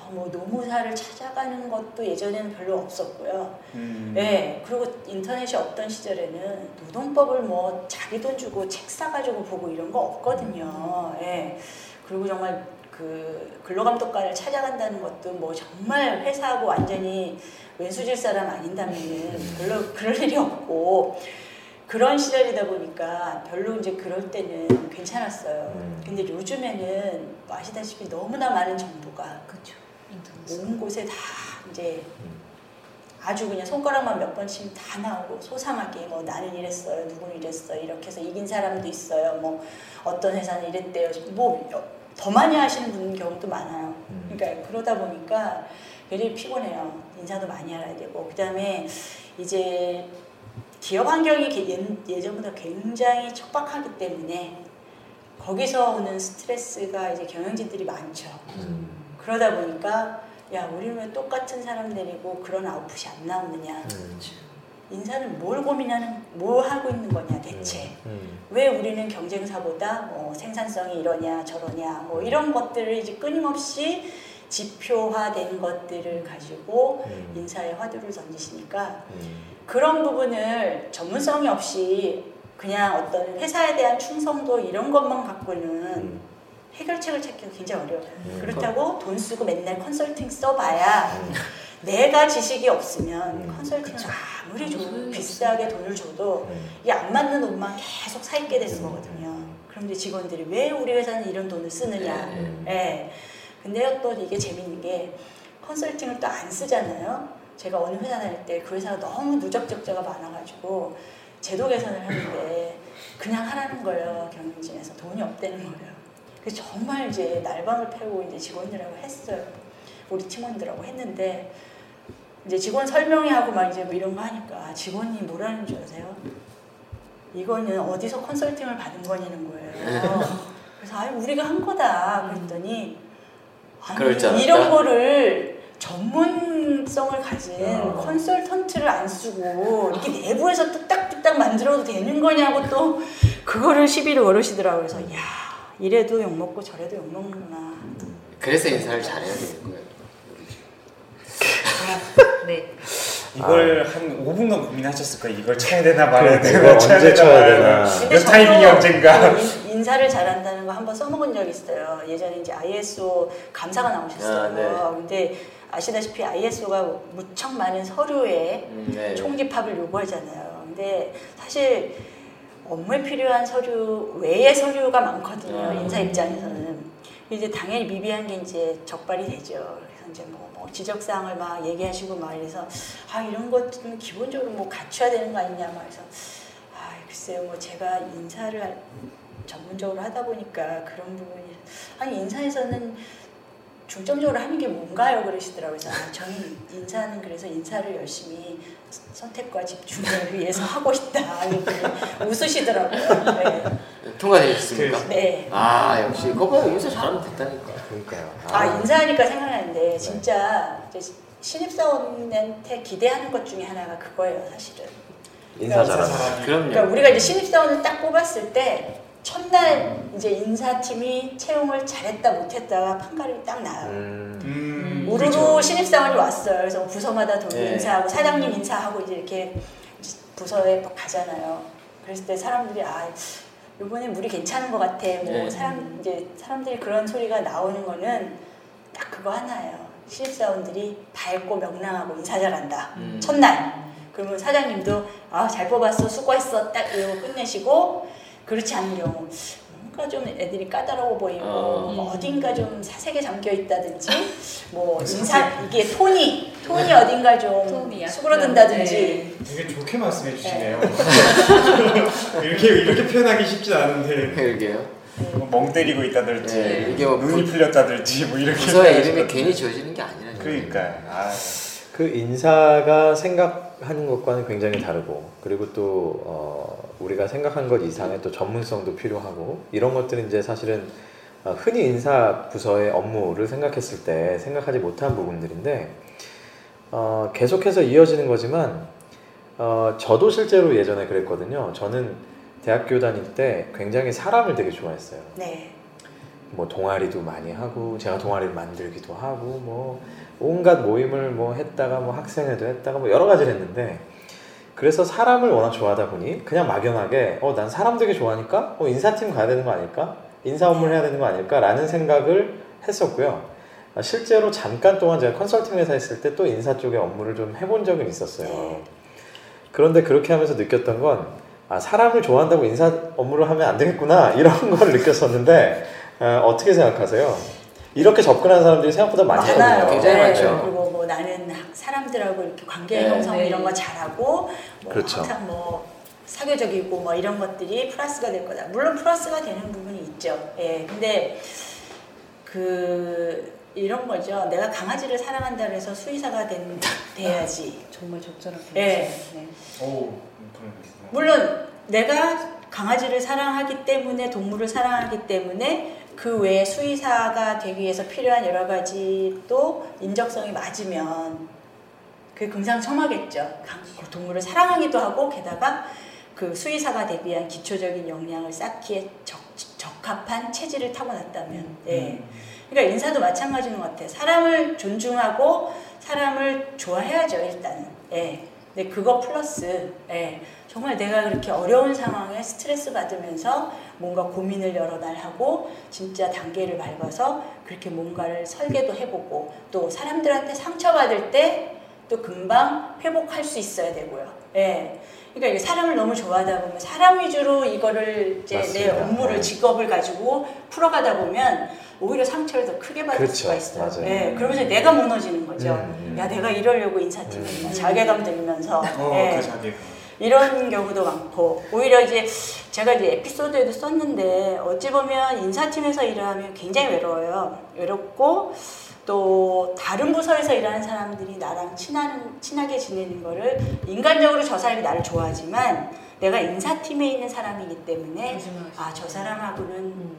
어, 뭐 노무사를 찾아가는 것도 예전에는 별로 없었고요. 음. 네, 그리고 인터넷이 없던 시절에는 노동법을 뭐 자기 돈 주고 책 사가지고 보고 이런 거 없거든요. 예. 그리고 정말 그 근로감독관을 찾아간다는 것도 뭐 정말 회사하고 완전히 왼수질 사람 아닌다면은 별로 그럴 일이 없고 그런 시절이다 보니까 별로 이제 그럴 때는 괜찮았어요. 음. 근데 요즘에는 뭐 아시다시피 너무나 많은 정보가 그렇죠. 온 곳에 다 이제 음. 아주 그냥 손가락만 몇 번 치면 다 나오고 소상하게 뭐 나는 이랬어요 누구는 이랬어 이렇게 해서 이긴 사람도 있어요 뭐 어떤 회사는 이랬대요 뭐 더 많이 하시는 분 경우도 많아요 음. 그러니까 그러다 보니까 굉장히 피곤해요 인사도 많이 알아야 되고 그 다음에 이제 기업 환경이 게- 예- 예전보다 굉장히 척박하기 때문에 거기서 오는 스트레스가 이제 경영진들이 많죠 음. 그러다 보니까 야 우리는 왜 똑같은 사람 데리고 그런 아웃풋이 안 나오느냐 음. 인사는 뭘 고민하는 뭘 하고 있는 거냐 대체 음. 왜 우리는 경쟁사보다 뭐 생산성이 이러냐 저러냐 뭐 이런 것들을 이제 끊임없이 지표화된 것들을 가지고 음. 인사에 화두를 던지시니까 음. 그런 부분을 전문성이 없이 그냥 어떤 회사에 대한 충성도 이런 것만 갖고는 음. 해결책을 찾기가 굉장히 어려워요. 음. 그렇다고 돈 쓰고 맨날 컨설팅 써봐야 음. 내가 지식이 없으면 음. 컨설팅을 그쵸. 아무리 줘, 소용이 비싸게 돈을 줘도 음. 이게 안 맞는 옷만 계속 사 입게 되는 음. 거거든요. 그럼 이제 직원들이 왜 우리 회사는 이런 돈을 쓰느냐. 음. 예. 근데요 또 이게 재밌는 게 컨설팅을 또 안 쓰잖아요. 제가 어느 회사 다닐 때 그 회사가 너무 누적 적자가 많아가지고 제도 개선을 하는데 그냥 하라는 거예요 경영진에서 돈이 없다는 거예요. 그래서 정말 이제 날밤을 패고 이제 직원들하고 했어요. 우리 팀원들하고 했는데 이제 직원 설명회 하고 막 이제 뭐 이런 거 하니까 직원이 뭐라는 줄 아세요? 이거는 어디서 컨설팅을 받은 거냐는 거예요. 그래서 아 우리가 한 거다 그랬더니 아니, 그럴 줄 알았다. 이런 거를 전문성을 가진 어. 컨설턴트를 안 쓰고 이렇게 내부에서 뚝딱뚝딱 만들어도 되는 거냐고 또 그거를 시비를 걸으시더라고요. 그래서 야 이래도 욕 먹고 저래도 욕 먹는구나. 그래서 인사를 잘해야 되는 거예요. 네. 이걸 한 5분간 고민하셨을 거예요. 이걸 쳐야 되나 말아야 되나 쳐야 언제 되나 쳐야 되나. 그 타이밍이 언젠가. 그 인- 인사를 잘한다는 거 한번 써먹은 적 있어요. 예전에 이제 ISO 감사가 나오셨어요. 아, 네. 근데 아시다시피 ISO가 무척 많은 서류에 음, 네. 총집합을 요구하잖아요. 근데 사실 업무에 필요한 서류 외의 서류가 많거든요. 아. 인사 입장에서는. 이제 당연히 미비한 게 이제 적발이 되죠. 그래서 이제 뭐, 뭐 지적사항을 막 얘기하시고 막 이래서 아 이런 것좀 기본적으로 뭐 갖춰야 되는 거 아니냐 막 해서 아 글쎄요 뭐 제가 인사를 할- 전문적으로 하다 보니까 그런 부분이 아니 인사에서는 중점적으로 하는 게 뭔가요? 그러시더라고요. 그래서 아, 저는 인사는 그래서 인사를 열심히 선택과 집중을 위해서 하고 싶다. 웃으시더라고요. 통과되셨습니까? 네. 네. 아 역시 그거 인사 잘하면 됐다니까. 그러니까요. 아, 인사하니까 생각나는데 진짜 이제 신입사원한테 기대하는 것 중에 하나가 그거예요, 사실은. 인사 그러니까 잘하는. 그럼요. 그러니까 우리가 이제 신입사원을 딱 뽑았을 때 첫날 이제 인사팀이 채용을 잘했다 못했다가 판가름이 딱 나요. 음, 음, 우르르 그렇죠. 신입사원이 왔어요. 그래서 부서마다 돈 네. 인사하고 사장님 인사하고 이제 이렇게 부서에 막 가잖아요. 그랬을 때 사람들이 아 이번에 물이 괜찮은 것 같아. 뭐 네. 사람 이제 사람들이 그런 소리가 나오는 거는 딱 그거 하나예요. 신입사원들이 밝고 명랑하고 인사 잘한다. 음. 첫날. 그러면 사장님도 아 잘 뽑았어 수고했어 딱 이러고 끝내시고 그렇지 않은 경우 뭔가 좀 애들이 까다로워 보이고 어. 뭐 어딘가 좀 사색에 잠겨 있다든지 뭐 인사 이게 톤이 톤이 어딘가 좀 톤이 약간, 수그러든다든지. 되게 좋게 말씀해 주시네요. 이렇게 이렇게 표현하기 쉽지 않은데. 그러게요. 뭐멍 때리고 있다든지 네, 이게 뭐 눈이 부- 풀렸다든지 뭐 이렇게 부서의. 이름이 괜히 지어지는 게 아니라는 그러니까 아, 그 인사가 생각하는 것과는 굉장히 다르고 그리고 또 어, 우리가 생각한 것 이상의 또 전문성도 필요하고 이런 것들은 이제 사실은 어, 흔히 인사 부서의 업무를 생각했을 때 생각하지 못한 부분들인데 어, 계속해서 이어지는 거지만 어, 저도 실제로 예전에 그랬거든요. 저는 대학교 다닐 때 굉장히 사람을 되게 좋아했어요. 네. 뭐 동아리도 많이 하고 제가 동아리를 만들기도 하고 뭐 온갖 모임을 뭐 했다가 뭐 학생회도 했다가 뭐 여러 가지를 했는데 그래서 사람을 워낙 좋아하다 보니 그냥 막연하게 어 난 사람 되게 좋아하니까 어 인사팀 가야 되는 거 아닐까 인사 업무를 해야 되는 거 아닐까라는 생각을 했었고요 아, 실제로 잠깐 동안 제가 컨설팅 회사 있을 때 또 인사 쪽의 업무를 좀 해본 적은 있었어요 네. 그런데 그렇게 하면서 느꼈던 건 아, 사람을 좋아한다고 인사 업무를 하면 안 되겠구나 이런 걸 느꼈었는데 어, 어떻게 생각하세요? 이렇게 접근하는 사람들이 생각보다 많거든요. 많아요. 굉장히 네. 많죠. 사람들하고 이렇게 관계 네. 형성 네. 이런 거 잘하고 뭐 그렇죠. 항상 뭐 사교적이고 뭐 이런 것들이 플러스가 될 거다. 물론 플러스가 되는 부분이 있죠. 예. 근데 그 이런 거죠. 내가 강아지를 사랑한다 그래서 수의사가 된, 돼야지. 정말 적절한 예. 네. 오. 물론 내가 강아지를 사랑하기 때문에 동물을 사랑하기 때문에 그 외에 수의사가 되기 위해서 필요한 여러 가지 또 인적성이 맞으면 그게 금상첨화겠죠. 강- 동물을 사랑하기도 하고 게다가 그 수의사가 위한 기초적인 역량을 쌓기에 적, 적합한 체질을 타고났다면 네. 그러니까 인사도 마찬가지인 것 같아요. 사람을 존중하고 사람을 좋아해야죠, 일단은. 예. 근데 그거 플러스, 예. 정말 내가 그렇게 어려운 상황에 스트레스 받으면서 뭔가 고민을 여러 날 하고 진짜 단계를 밟아서 그렇게 뭔가를 설계도 해보고 또 사람들한테 상처받을 때 또 금방 회복할 수 있어야 되고요. 예. 그러니까 이게 사람을 너무 좋아하다 보면 사람 위주로 이거를 이제 내 맞습니다. 업무를 네. 직업을 가지고 풀어가다 보면 오히려 상처를 더 크게 받을 그렇죠. 수가 있어요. 맞아요. 예, 그러면서 내가 무너지는 거죠. 음, 음. 야, 내가 이러려고 인사팀에 음. 자괴감 들면서 어, 예, 그 자기 이런 경우도 많고 오히려 이제 제가 이제 에피소드에도 썼는데 어찌 보면 인사팀에서 일하면 굉장히 외로워요. 외롭고 또 다른 부서에서 일하는 사람들이 나랑 친한 친하게 지내는 거를 인간적으로 저 사람이 나를 좋아하지만 내가 인사팀에 있는 사람이기 때문에. 아 저 사람하고는 음.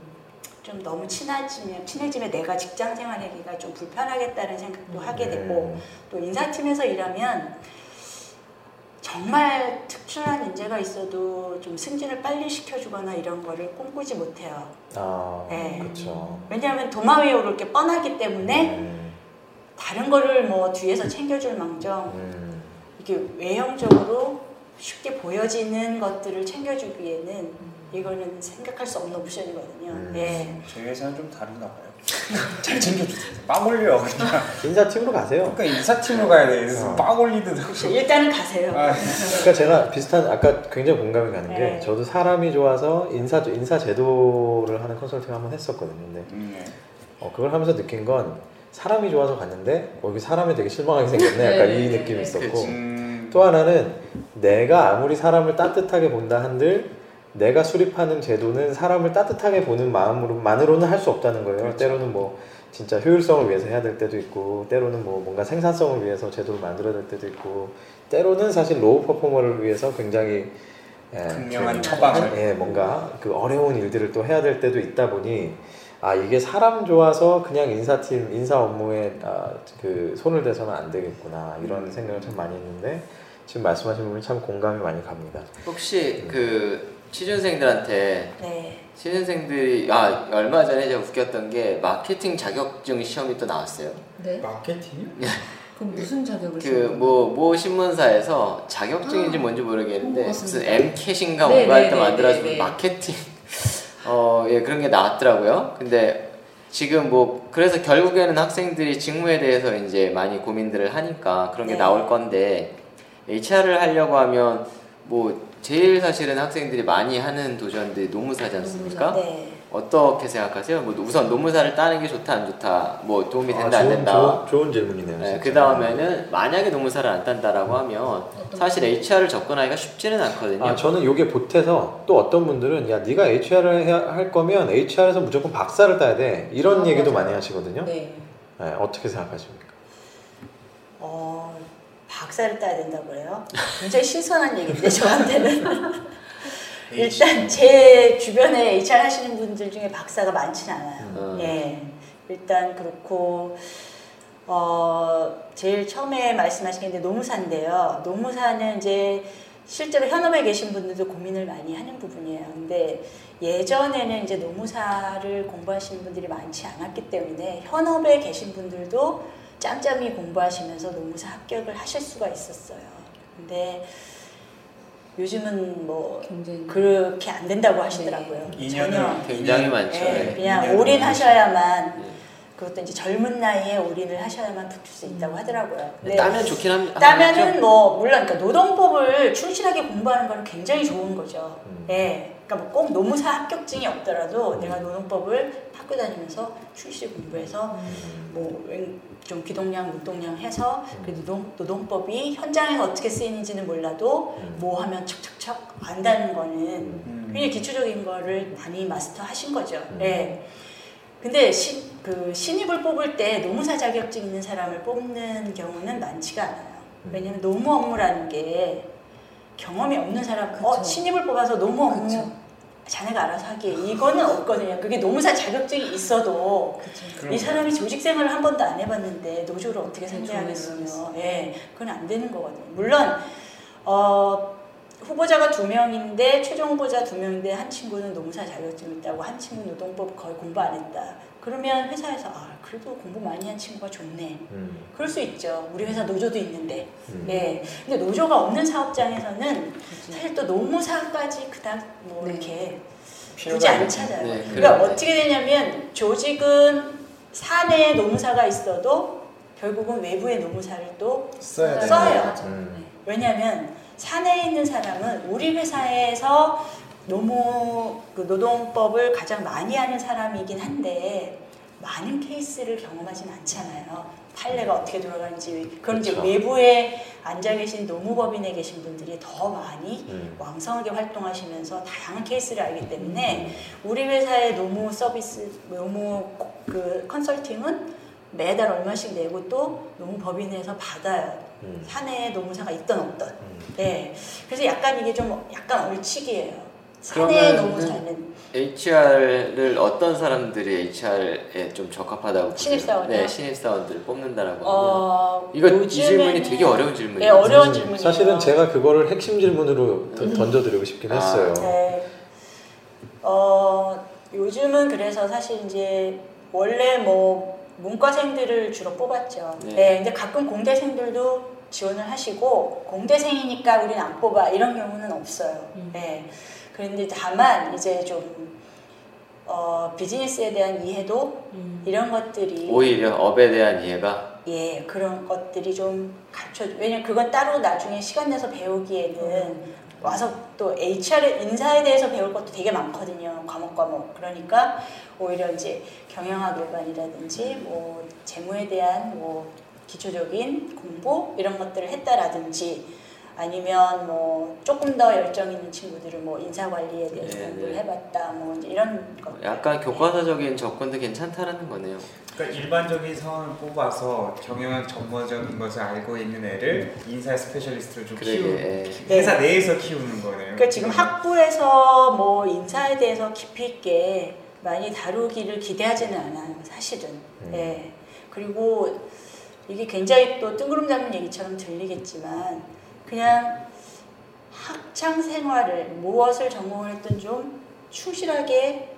좀 너무 친해지면 친해지면 내가 직장 생활하기가 좀 불편하겠다는 생각도 하게 되고 음, 또 인사팀에서 일하면 정말 특출한 인재가 있어도 좀 승진을 빨리 시켜주거나 이런 거를 꿈꾸지 못해요. 아, 네. 그렇죠. 왜냐하면 도마 위에 오를 게 뻔하기 때문에 음, 다른 거를 뭐 뒤에서 챙겨줄 망정 음, 이게 외형적으로 쉽게 보여지는 것들을 챙겨주기에는 이거는 생각할 수 없는 옵션이거든요. 음. 예. 저희 회사는 좀 다른가 봐요. 잘 챙겨주세요. 빵 올려 그냥. 인사팀으로 가세요. 그러니까 인사팀으로 가야 돼. 그래서 어. 빵 올리듯. 그렇죠. 일단은 가세요. 아, 그러니까 제가 비슷한 아까 굉장히 공감이 가는 게 네. 저도 사람이 좋아서 인사 인사 제도를 하는 컨설팅 한번 했었거든요. 근데 음, 네. 어, 그걸 하면서 느낀 건 사람이 좋아서 갔는데 어, 여기 사람이 되게 실망하게 생겼네. 약간 네, 이 네, 느낌이 네, 있었고 그치. 음, 또 하나는 내가 아무리 사람을 따뜻하게 본다 한들 내가 수립하는 제도는 사람을 따뜻하게 보는 마음으로만으로는 할 수 없다는 거예요. 그렇죠. 때로는 뭐 진짜 효율성을 위해서 해야 될 때도 있고 때로는 뭐 뭔가 생산성을 위해서 제도를 만들어야 될 때도 있고 때로는 사실 로우 퍼포머를 위해서 굉장히 예, 극명한 좀, 처방을. 예, 뭔가 그 어려운 일들을 또 해야 될 때도 있다 보니 아 이게 사람 좋아서 그냥 인사팀 인사 업무에 아, 그 손을 대서는 안 되겠구나 이런 음. 생각을 참 많이 했는데 지금 말씀하신 부분이 참 공감이 많이 갑니다. 혹시 그 취준생들한테 네. 취준생들이 아 얼마 전에 제가 웃겼던 게 마케팅 자격증 시험이 또 나왔어요. 네. 마케팅이요? 그럼 무슨 자격을 그 시험을 뭐모 신문사에서 자격증인지 뭔지 모르겠는데 어, 무슨. M캐신가 네, 뭔가 네, 할때 네, 만들어준. 마케팅 어예 그런 게 나왔더라고요. 근데 지금 뭐 그래서 결국에는 학생들이 직무에 대해서 이제 많이 고민들을 하니까 그런 게 네. 나올 건데 HR을 하려고 하면 뭐 제일 사실은 학생들이 많이 하는 도전들이 노무사지 않습니까? 네. 어떻게 생각하세요? 뭐 우선 노무사를 따는 게 좋다 안 좋다 뭐 도움이 된다 아, 안 좋은, 된다. 좋은, 좋은 질문이네요. 네. 그 다음에는 만약에 노무사를 안 딴다라고 하면 사실 HR을 접근하기가 쉽지는 않거든요. 아 저는 이게 보태서 또 어떤 분들은 야 네가 HR을 해야 할 거면 HR에서 무조건 박사를 따야 돼 이런 아, 얘기도 맞아요. 많이 하시거든요. 네. 네, 어떻게 생각하십니까? 어, 박사를 따야 된다고 그래요? 굉장히 신선한 얘기인데 저한테는 일단 제 주변에 HR 하시는 분들 중에 박사가 많지는 않아요. 음. 예, 일단 그렇고 어 제일 처음에 말씀하신 게 노무사인데요. 노무사는 이제 실제로 현업에 계신 분들도 고민을 많이 하는 부분이에요. 근데 예전에는 이제 노무사를 공부하시는 분들이 많지 않았기 때문에 현업에 계신 분들도 짬짬이 공부하시면서 노무사 합격을 하실 수가 있었어요. 근데 요즘은 뭐 경쟁. 그렇게 안 된다고 하시더라고요. 네. 전혀. 굉장히 인연- 많죠. 예, 네. 그냥 올인하셔야만 네. 그것도 이제 젊은 나이에 올인을 하셔야만 붙을 수 있다고 하더라고요. 근데 따면 좋긴 합니다. 따면은 뭐 물론 그러니까 노동법을 충실하게 공부하는 거는 굉장히 좋은 거죠. 음. 예. 그러니까 뭐 꼭 노무사 합격증이 없더라도 내가 노동법을 학교 다니면서 충실히 공부해서 뭐 좀 기동량, 노동량 해서 그 노동, 노동법이 현장에서 어떻게 쓰이는지는 몰라도 음. 뭐 하면 척척척 안다는 거는 음. 굉장히 기초적인 거를 많이 마스터 하신 거죠. 음. 예. 근데 신, 그 신입을 뽑을 때 노무사 자격증 있는 사람을 뽑는 경우는 많지가 않아요. 음. 왜냐면 노무 업무라는 게 경험이 없는 사람, 어. 신입을 뽑아서 노무 업무 그쵸. 자네가 알아서 하기에 이거는 없거든요. 그게 노무사 자격증이 있어도. 그럼- 이 사람이 조직 생활을 한 번도 안 해봤는데 노조를 어떻게 네, 상대하겠으며, 예, 그건 안 되는 거거든요. 물론 어, 후보자가 두 명인데 최종 후보자 두 명인데 한 친구는 노무사 자격증 있다고 한 친구는 노동법 거의 공부 안 했다. 그러면 회사에서 아 그래도 공부 많이 한 친구가 좋네. 음. 그럴 수 있죠. 우리 회사 노조도 있는데. 음. 예. 근데 노조가 없는 사업장에서는 그치. 사실 또 노무 사까지 그닥 뭐 네. 이렇게 필요가 굳이 안 있는- 찾아요. 네, 그러니까 그래요. 어떻게 되냐면 조직은 사내에 노무사가 있어도 결국은 외부의 노무사를 또 써야 돼. 써요. 음. 왜냐하면 사내에 있는 사람은 우리 회사에서 노무 그 노동법을 가장 많이 하는 사람이긴 한데 많은 케이스를 경험하진 않잖아요. 판례가 어떻게 돌아가는지 그런 이제 그렇죠. 외부에 앉아 계신 노무법인에 계신 분들이 더 많이 음. 왕성하게 활동하시면서 다양한 케이스를 알기 때문에 우리 회사의 노무 서비스, 노무 그 컨설팅은 매달 얼마씩 내고 또 노무 법인에서 받아요. 음. 사내에 노무사가 있던 없던. 음. 네. 그래서 약간 이게 좀 약간 얼치기예요. 사내에 그러면은 노무사는 HR을 어떤 사람들이 HR에 좀 적합하다고? 신입사원이요? 네, 신입사원들을 뽑는다라고 하면 어 이거 이 질문이 되게 어려운 질문이에요. 네, 어려운 사실- 질문이에요. 사실은 제가 그거를 핵심 질문으로 던- 던져드리고 싶긴 아. 했어요. 네. 어, 요즘은 그래서 사실 이제 원래 뭐 문과생들을 주로 뽑았죠. 네. 네. 근데 가끔 공대생들도 지원을 하시고 공대생이니까 우리는 안 뽑아 이런 경우는 없어요. 음. 네. 그런데 다만 이제 좀 어, 비즈니스에 대한 이해도 음. 이런 것들이 오히려 업에 대한 이해가 예 그런 것들이 좀 갖춰 왜냐면 그건 따로 나중에 시간 내서 배우기에는 와서 또 HR 인사에 대해서 배울 것도 되게 많거든요 과목 과목 그러니까 오히려 이제 경영학 일반이라든지 뭐 재무에 대한 뭐 기초적인 공부 이런 것들을 했다라든지 아니면 뭐 조금 더 열정 있는 친구들은 뭐 인사 관리에 대해서 네, 공부를 네. 해봤다 뭐 이런 것 약간 교과서적인 접근도 괜찮다라는 거네요. 그러니까 일반적인 사원을 뽑아서 경영학 전문적인 것을 알고 있는 애를 인사 specialist로 좀 그러게. 키우는 예. 회사 내에서 키우는 거네요. 그러니까 지금 학부에서 뭐 인사에 대해서 깊이 있게 많이 다루기를 기대하지는 않아요, 사실은. 음. 예. 그리고 이게 굉장히 또 뜬구름 잡는 얘기처럼 들리겠지만 그냥 학창 생활을 무엇을 전공을 했든 좀 충실하게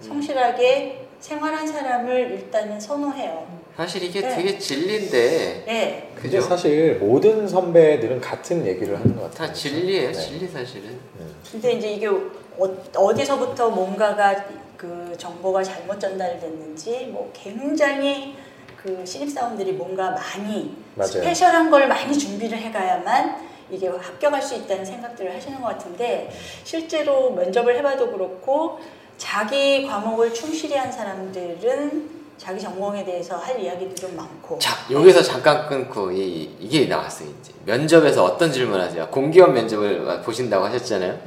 성실하게 생활한 사람을 일단은 선호해요. 사실 이게 네. 되게 진리인데 예. 근데 그죠? 사실 모든 선배들은 같은 얘기를 하는 것 같아요. 다 진리예요, 네. 진리 사실은. 음. 근데 이제 이게 어, 디서부터 뭔가가 그 정보가 잘못 전달됐는지 뭐 굉장히 그 신입사원들이 뭔가 많이 맞아요. 스페셜한 걸 많이 준비를 해가야만 이게 합격할 수 있다는 생각들을 하시는 것 같은데 실제로 면접을 해봐도 그렇고 자기 과목을 충실히 한 사람들은 자기 전공에 대해서 할 이야기도 좀 많고 자, 여기서 잠깐 끊고 이, 이게 나왔어요, 이제. 면접에서 어떤 질문 하세요? 공기업 면접을 보신다고 하셨잖아요.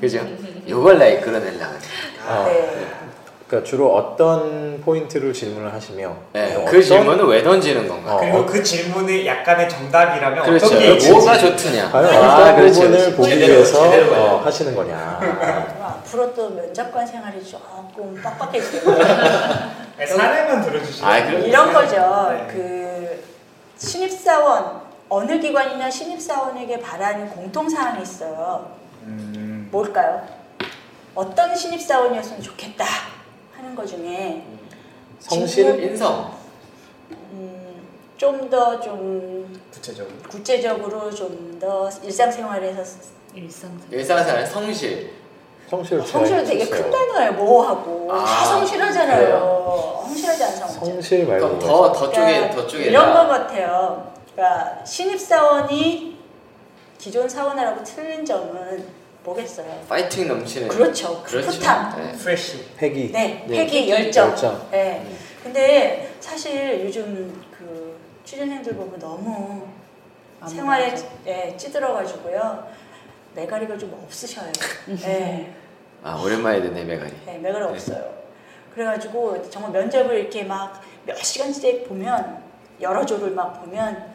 그죠? 요걸 나 이 끌어내려고. 아, 네. 그러니까 주로 어떤 포인트를 질문을 하시며 네, 어떤- 그 질문은 왜 던지는 건가? 어, 그리고 어, 그 질문이 약간의 정답이라면 그렇죠. 어떤 게 있을지 뭐가 좋느냐? 과연 아, 어떤 그렇죠, 부분을 그렇죠. 보기 제대로, 위해서 제대로 어. 하시는 거냐. 그리고 앞으로 또 면접관 생활이 조금 빡빡해지고 네, 사례만 들어주시면 아, 이런 거죠. 네. 그 신입사원 어느 기관이나 신입사원에게 바라는 공통 사항이 있어요. 음, 뭘까요? 어떤 신입사원이었으면 좋겠다 하는 것 중에 성실 인성. 음, 좀더좀 구체적으로 구체적으로 좀 더 일상생활에서 일상생활. 일상생활 성실. 성실 제가 성실은 되게. 큰 단어예요. 뭐하고 아, 다 성실하잖아요. 그래요? 성실하지 않은. 성실 말고 그럼 더, 더 쪽에, 그러니까 더 쪽에. 이런 것 같아요. 그러니까 신입 사원이 기존 사원하고 틀린 점은 뭐겠어요? 파이팅 넘치는. 그렇죠. 그렇죠. 풋함. 네. 프레시 네, 패기 네, 패기, 패기, 열정. 열정. 네. 근데 사실 요즘 그 취준생들 보면 너무. 생활에 예, 찌들어가지고요. 매가리가 좀 없으셔요. 네. 아, 오랜만에 듣네, 메가리. 네, 매가리 없어요. 그래가지고 정말 면접을 이렇게 막 몇 시간씩 보면 여러 조를 막 보면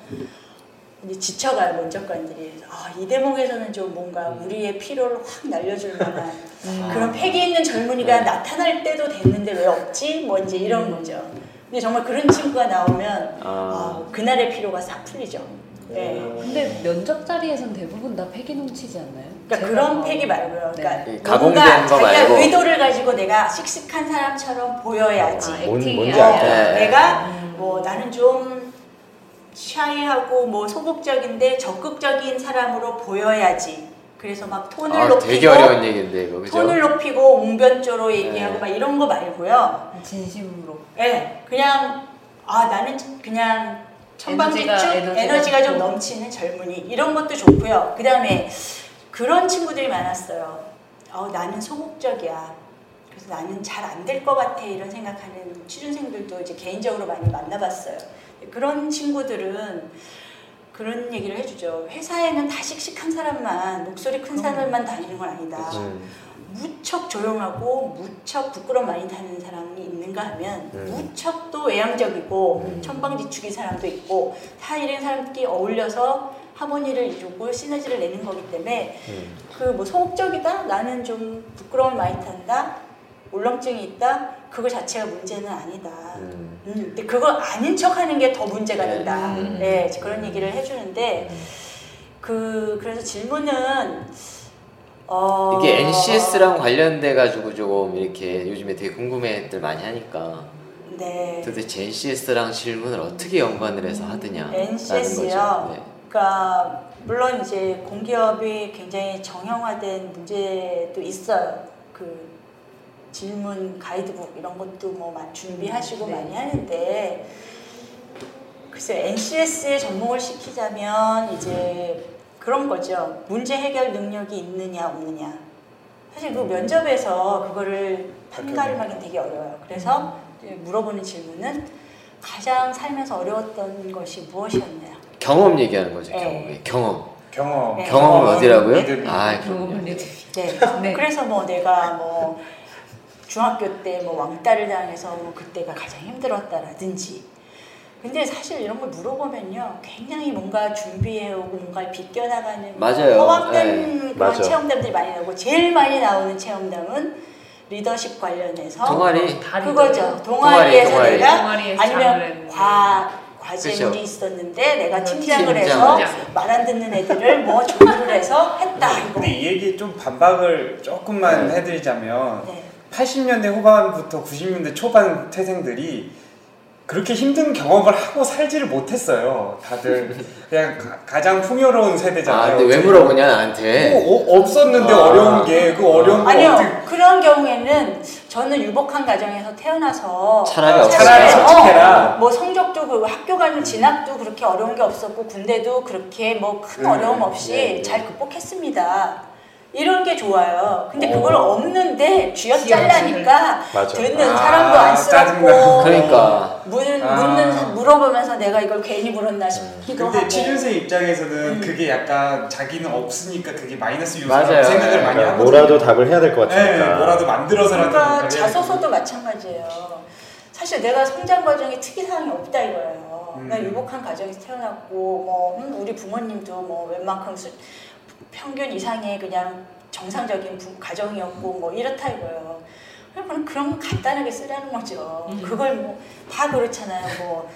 이제 지쳐가요 면접관들이. 아, 이 대목에서는 좀 뭔가 우리의 피로를 확 날려줄 만한 음. 그런 패기 있는 젊은이가 네. 나타날 때도 됐는데 왜 없지? 뭐 이제 이런 거죠. 근데 정말 그런 친구가 나오면 아. 아, 그날의 피로가 싹 풀리죠. 네. 근데 면접 자리에선 대부분 다 패기 넘치지 않나요? 그러니까 그런. 패기 말고요. 그러니까 네. 가공된 거 자기가 말고. 의도를 가지고 내가 씩씩한 사람처럼 보여야지. 아, 뭔- 액팅이 뭔지. 알죠. 네. 내가 음. 뭐 나는 좀 샤이하고 뭐 소극적인데 적극적인 사람으로 보여야지. 그래서 막 톤을 아, 높이고 되게 어려운 얘기인데, 이거. 그죠? 톤을 높이고 웅변조로 얘기하고 네. 막 이런 거 말고요. 진심으로. 예, 그냥 아 나는 그냥 천방지축 에너지가- 에너지가, 에너지가 좀. 넘치는 젊은이 이런 것도 좋고요. 그 다음에 그런 친구들이 많았어요. 어, 나는 소극적이야. 그래서 나는 잘 안 될 것 같아 이런 생각하는 취준생들도 이제 개인적으로 많이 만나봤어요. 그런 친구들은 그런 얘기를 해주죠. 회사에는 다 씩씩한 사람만 목소리 큰 사람만 다니는 건 아니다. 음, 무척 조용하고 무척 부끄럼 많이 타는 사람이 있는가 하면 음. 무척 또 외향적이고 음. 천방지축인 사람도 있고 다 이런 사람들끼리 어울려서 하모니를 이루고 시너지를 내는 거기 때문에 음. 그뭐 소극적이다 나는 좀 부끄러움을 많이 탄다 울렁증이 있다 그거 자체가 문제는 아니다 음. 음, 근데 그걸 아닌 척 하는 게 더 문제가 네. 된다 음. 네 그런 얘기를 해주는데 그 그래서 질문은 어, 이게 NCS랑 관련돼 가지고 조금 이렇게 요즘에 되게 궁금해들 많이 하니까 네. 도대체 NCS랑 질문을 어떻게 연관을 해서 하느냐 NCS 요? 그러니까 물론 이제 공기업이 굉장히 정형화된 문제도 있어요. 그 질문 가이드북 이런 것도 뭐 많이 준비하시고 네. 많이 하는데 글쎄 NCS에 접목을 시키자면 이제 그런 거죠. 문제 해결 능력이 있느냐 없느냐. 사실 그 면접에서 그거를 판가름하기 되게 어려워요. 그래서 이제 물어보는 질문은 가장 살면서 어려웠던 것이 무엇이었나요? 경험 얘기하는 거죠. 네. 경험. 경험. 경험. 네. 경험은 어디라고요? 믿음이. 아, 내드 네. 네. 그래서 뭐 내가 뭐 중학교 때 뭐 왕따를 당해서 뭐 그때가 가장 힘들었다라든지. 근데 사실 이런 걸 물어보면요, 굉장히 뭔가 준비해오고 뭔가 비껴나가는 맞아요. 허황된 그런 맞아. 체험담들이 많이 나오고 제일 많이 나오는 체험담은 리더십 관련해서 동아리. 다 그거죠. 동아리, 동아리에서 동아리. 내가 동아리에서 아니면 과 과제 그쵸. 일이 있었는데 내가 팀장을 팀장. 해서. 말 안 듣는 애들을 뭐 조율을 해서 했다 이거. 근데 이 얘기 좀 반박을 조금만 해드리자면 네. 80년대 후반부터 90년대 초반 태생들이 그렇게 힘든 경험을 하고 살지를 못했어요. 다들 그냥 가, 장 풍요로운 세대잖아요. 아, 근데 왜 물어보냐 나한테? 뭐, 어, 없었는데 아. 어려운 게 그 어려운 거 아니요 어떻게 그런 경우에는 저는 유복한 가정에서 태어나서 차라리 어, 없어요. 차라리 솔직해라. 어, 뭐 성적도 그 학교 가는 진학도 그렇게 어려운 게 없었고 군대도 그렇게 뭐큰 네, 어려움 없이 네, 네. 잘 극복했습니다. 이런 게 좋아요. 근데 오. 그걸 없는데 쥐어 잘라니까 맞아. 듣는 아, 사람도 안쓰럽고. 그러니까. 묻는, 아. 묻는 물어보면서 내가 이걸 괜히 물었나 싶기도 근데 하고. 취준생 입장에서는 음. 그게 약간 자기는 없으니까 그게 마이너스. 요소라고 생각을 많이 그러니까 하거든요. 뭐라도 답을 해야 될 것 같으니까. 네, 뭐라도 만들어서라도 그러니까 자소서도 마찬가지예요. 사실 내가 성장 과정에 특이사항이 없다 이거예요. 음. 나 유복한 가정에서 태어났고 뭐 음, 우리 부모님도 뭐 웬만큼 수, 평균 이상의 그냥 정상적인 부, 가정이었고 뭐 이렇다 이거예요. 그럼 그런 거 간단하게 쓰라는 거죠. 음. 그걸 뭐 다 그렇잖아요. 뭐,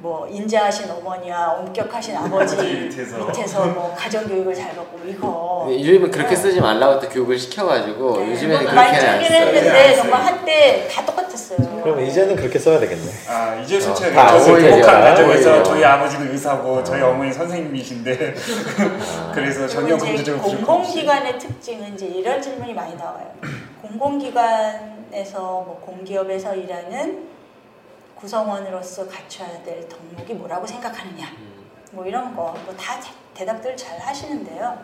뭐 인자하신 어머니와 엄격하신 아버지 아버지 밑에서. 밑에서 뭐 가정 교육을 잘 받고 이거 요즘은 그렇게 네. 쓰지 말라고 또 교육을 시켜가지고 네, 요즘에는 뭐 많이 안 쓰긴. 했는데. 정말 한때 다 똑같았어요. 그럼 이제는 그렇게 써야 되겠네. 아 이제 저희 오히려, 행복한 가정에서. 저희 아버지는 의사고 저희 어머니 선생님이신데 그래서 전혀 없이 공공기관의 특징은 이제 이런 질문이 많이 나와요. 공공기관에서 뭐 공기업에서 일하는 구성원으로서 갖춰야 될 덕목이 뭐라고 생각하느냐. 뭐 이런 거 뭐 다 대답들 잘 하시는데요.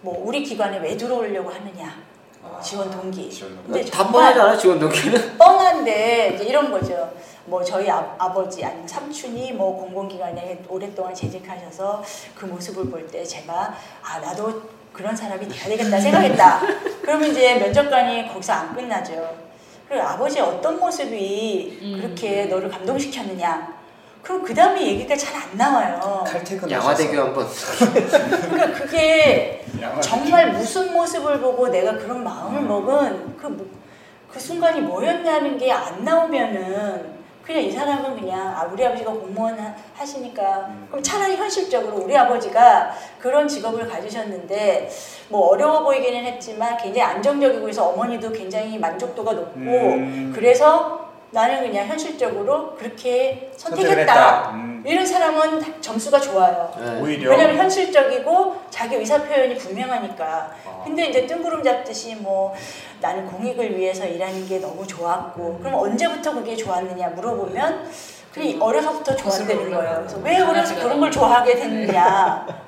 뭐 우리 기관에 왜 들어오려고 하느냐. 뭐 지원 동기. 지원 동기. 근데 다 정말 뻔하잖아 지원 동기는. 뻔한데 이제 이런 거죠. 뭐 저희 아, 아버지 아니면 삼촌이 뭐 공공기관에 오랫동안 재직하셔서 그 모습을 볼 때 제가 아 나도 그런 사람이 돼야 되겠다 생각했다. 그러면 이제 면접관이 거기서 안 끝나죠. 그리고 아버지의 어떤 모습이 음. 그렇게 너를 감동시켰느냐. 그럼 그 다음에 얘기가 잘 안 나와요. 칼퇴근 양화대교 한번. 그러니까 그게. 정말 무슨 모습을 보고 내가 그런 마음을 먹은 그, 뭐- 그 순간이 뭐였냐는 게 안 나오면은 그냥 이 사람은 그냥 아 우리 아버지가 공무원 하- 하시니까 그럼 차라리 현실적으로 우리 아버지가 그런 직업을 가지셨는데 뭐 어려워 보이기는 했지만 굉장히 안정적이고 그래서 어머니도 굉장히 만족도가 높고 음. 그래서 나는 그냥 현실적으로 그렇게 선택했다. 음. 이런 사람은 점수가 좋아요. 네. 오히려 왜냐면 현실적이고 자기 의사 표현이 분명하니까. 아. 근데 이제 뜬구름 잡듯이 뭐 나는 공익을 위해서 일하는 게 너무 좋았고 그럼 언제부터 그게 좋았느냐 물어보면 그냥 어려서부터 좋았다는 거예요. 그래서 왜 어려서 그런 걸 좋아하게 됐느냐.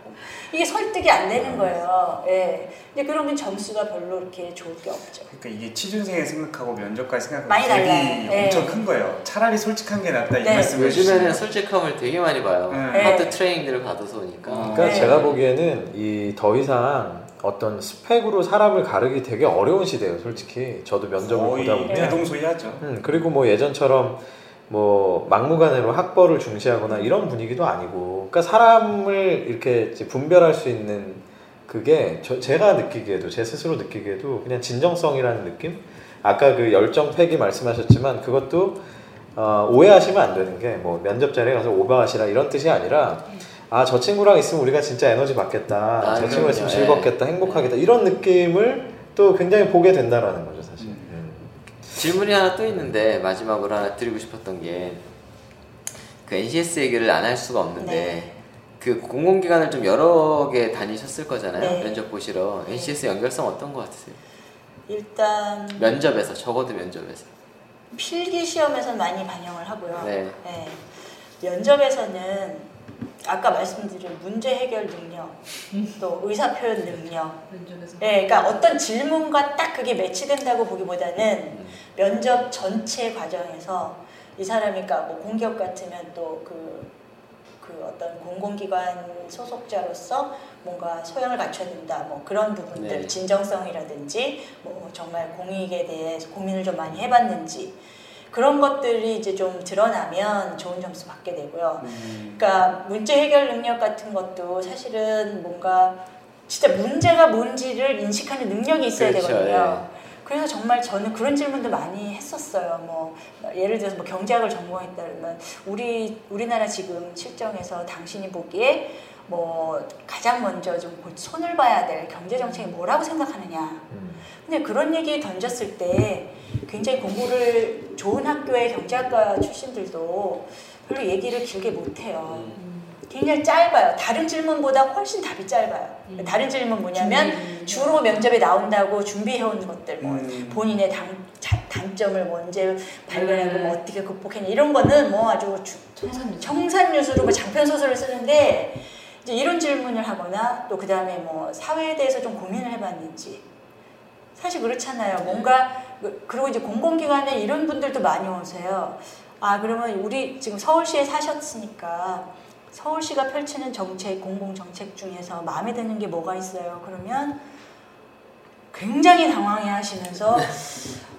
이게 설득이 안 되는 거예요. 예. 근데 그러면 점수가 별로 이렇게 좋을 게 없죠. 그러니까 이게 취준생의 생각하고 면접관의 생각하고 많이 갭이. 네. 엄청 큰 거예요. 차라리 솔직한 게 낫다 이 네. 말씀을 요즘에는. 솔직함을 되게 많이 봐요. 네. 하드 트레이닝들을 받아서 오니까. 어. 그러니까 네. 제가 보기에는 이 더 이상 어떤 스펙으로 사람을 가르기 되게 어려운 시대예요, 솔직히. 저도 면접을 보다 보면. 대동소이하죠. 음, 그리고 뭐 예전처럼 뭐 막무가내로 학벌을 중시하거나 이런 분위기도 아니고, 그러니까 사람을 이렇게 분별할 수 있는 그게 저, 제가 느끼기에도 제 스스로 느끼기에도 그냥 진정성이라는 느낌. 아까 그 열정 패기 말씀하셨지만 그것도 어, 오해하시면 안 되는 게 뭐 면접 자리에 가서 오버하시라 이런 뜻이 아니라 아 저 친구랑 있으면 우리가 진짜 에너지 받겠다. 아, 저 친구랑 있으면. 즐겁겠다, 행복하겠다 이런 느낌을 또 굉장히 보게 된다라는 거죠. 질문이 하나 또 있는데 마지막으로 하나 드리고 싶었던 게 그 NCS 얘기를 안 할 수가 없는데 네. 그 공공기관을 좀 여러 개 다니셨을 거잖아요. 네. 면접 보시러 네. NCS 연결성 어떤 거 같으세요? 일단 면접에서 적어도 면접에서. 필기 시험에서 많이 반영을 하고요. 네. 네. 면접에서는 아까 말씀드린 문제 해결 능력, 또 의사 표현 능력. 면접에서. 네, 그러니까 어떤 질문과 딱 그게 매치된다고 보기보다는 음. 면접 전체 과정에서 이 사람이 그러니까 뭐 공기업 같으면 또그 그 어떤 공공기관 소속자로서 뭔가 소양을 갖춰야 된다 뭐 그런 부분들 네. 진정성이라든지 뭐 정말 공익에 대해서 고민을 좀 많이 해봤는지 그런 것들이 이제 좀 드러나면 좋은 점수 받게 되고요. 음. 그러니까 문제 해결 능력 같은 것도 사실은 뭔가 진짜 문제가 뭔지를 인식하는 능력이 있어야 그렇죠, 되거든요. 그래서 정말 저는 그런 질문도 많이 했었어요. 뭐 예를 들어서 뭐 경제학을 전공했다 그러면 우리 우리나라 지금 실정에서 당신이 보기에 뭐 가장 먼저 좀 볼- 손을 봐야 될 경제 정책이 뭐라고 생각하느냐. 음. 근데 그런 얘기 던졌을 때 굉장히 공부를 좋은 학교의 경제학과 출신들도 별로 얘기를 길게 못해요. 음. 굉장히 짧아요. 다른 질문보다 훨씬 답이 짧아요. 음. 다른 질문 뭐냐면. 주로 면접에 나온다고 준비해온 것들, 뭐 음. 본인의 단, 자- 단점을 뭐 언제 발견하고 음. 뭐 어떻게 극복했냐 이런 거는 뭐 아주 주-. 청산유수로 뭐 장편 소설을 쓰는데 이제 이런 질문을 하거나 또 그 다음에 뭐 사회에 대해서 좀 고민을 해봤는지 사실 그렇잖아요. 뭔가 그- 그리고 이제 공공기관에 이런 분들도 많이 오세요. 아 그러면 우리 지금 서울시에 사셨으니까 서울시가 펼치는 정책 공공 정책 중에서 마음에 드는 게 뭐가 있어요? 그러면 굉장히 당황해 하시면서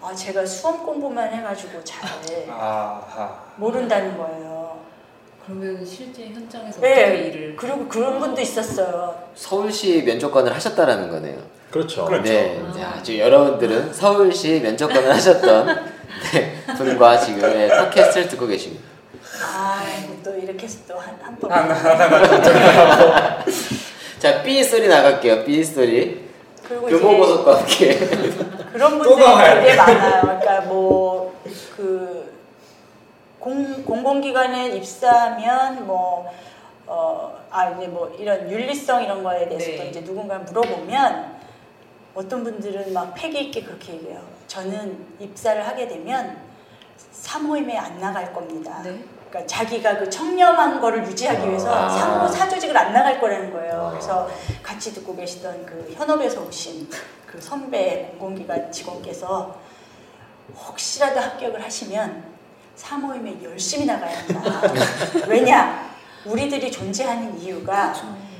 아 제가 수험 공부만 해가지고 잘. 모른다는 거예요. 그러면 실제 현장에서 네. 어떻게 일을 그리고 그런 분도 있었어요. 서울시 면접관을 하셨다라는 거네요. 그렇죠. 그렇죠. 네, 아. 자, 지금 여러분들은 서울시 면접관을 하셨던 네, 분과 지금 네, 팟캐스트를 듣고 계십니다. 아이고 또 이렇게 해서 또한한 번. 하나 자, B 소리 나갈게요. B 소리. 그리고 교보 고속과 함께. 그런 또 분들이 나와야 되게 많아요. 그러니까 뭐그 공공기관에 입사하면 뭐 어, 아 이제 뭐 이런 윤리성 이런 거에 대해서 도 네. 이제 누군가 물어보면 어떤 분들은 막 패기 있게 그렇게 얘기해요. 저는 입사를 하게 되면 사모임에 안 나갈 겁니다. 네. 그러니까 자기가 그 청렴한 거를 유지하기 위해서 아. 상호 사조직을 안 나갈 거라는 거예요. 아. 그래서 같이 듣고 계시던 그 현업에서 오신 그 선배 공공기관 직원께서 혹시라도 합격을 하시면 사모임에 열심히 나가야 한다. 왜냐? 우리들이 존재하는 이유가 그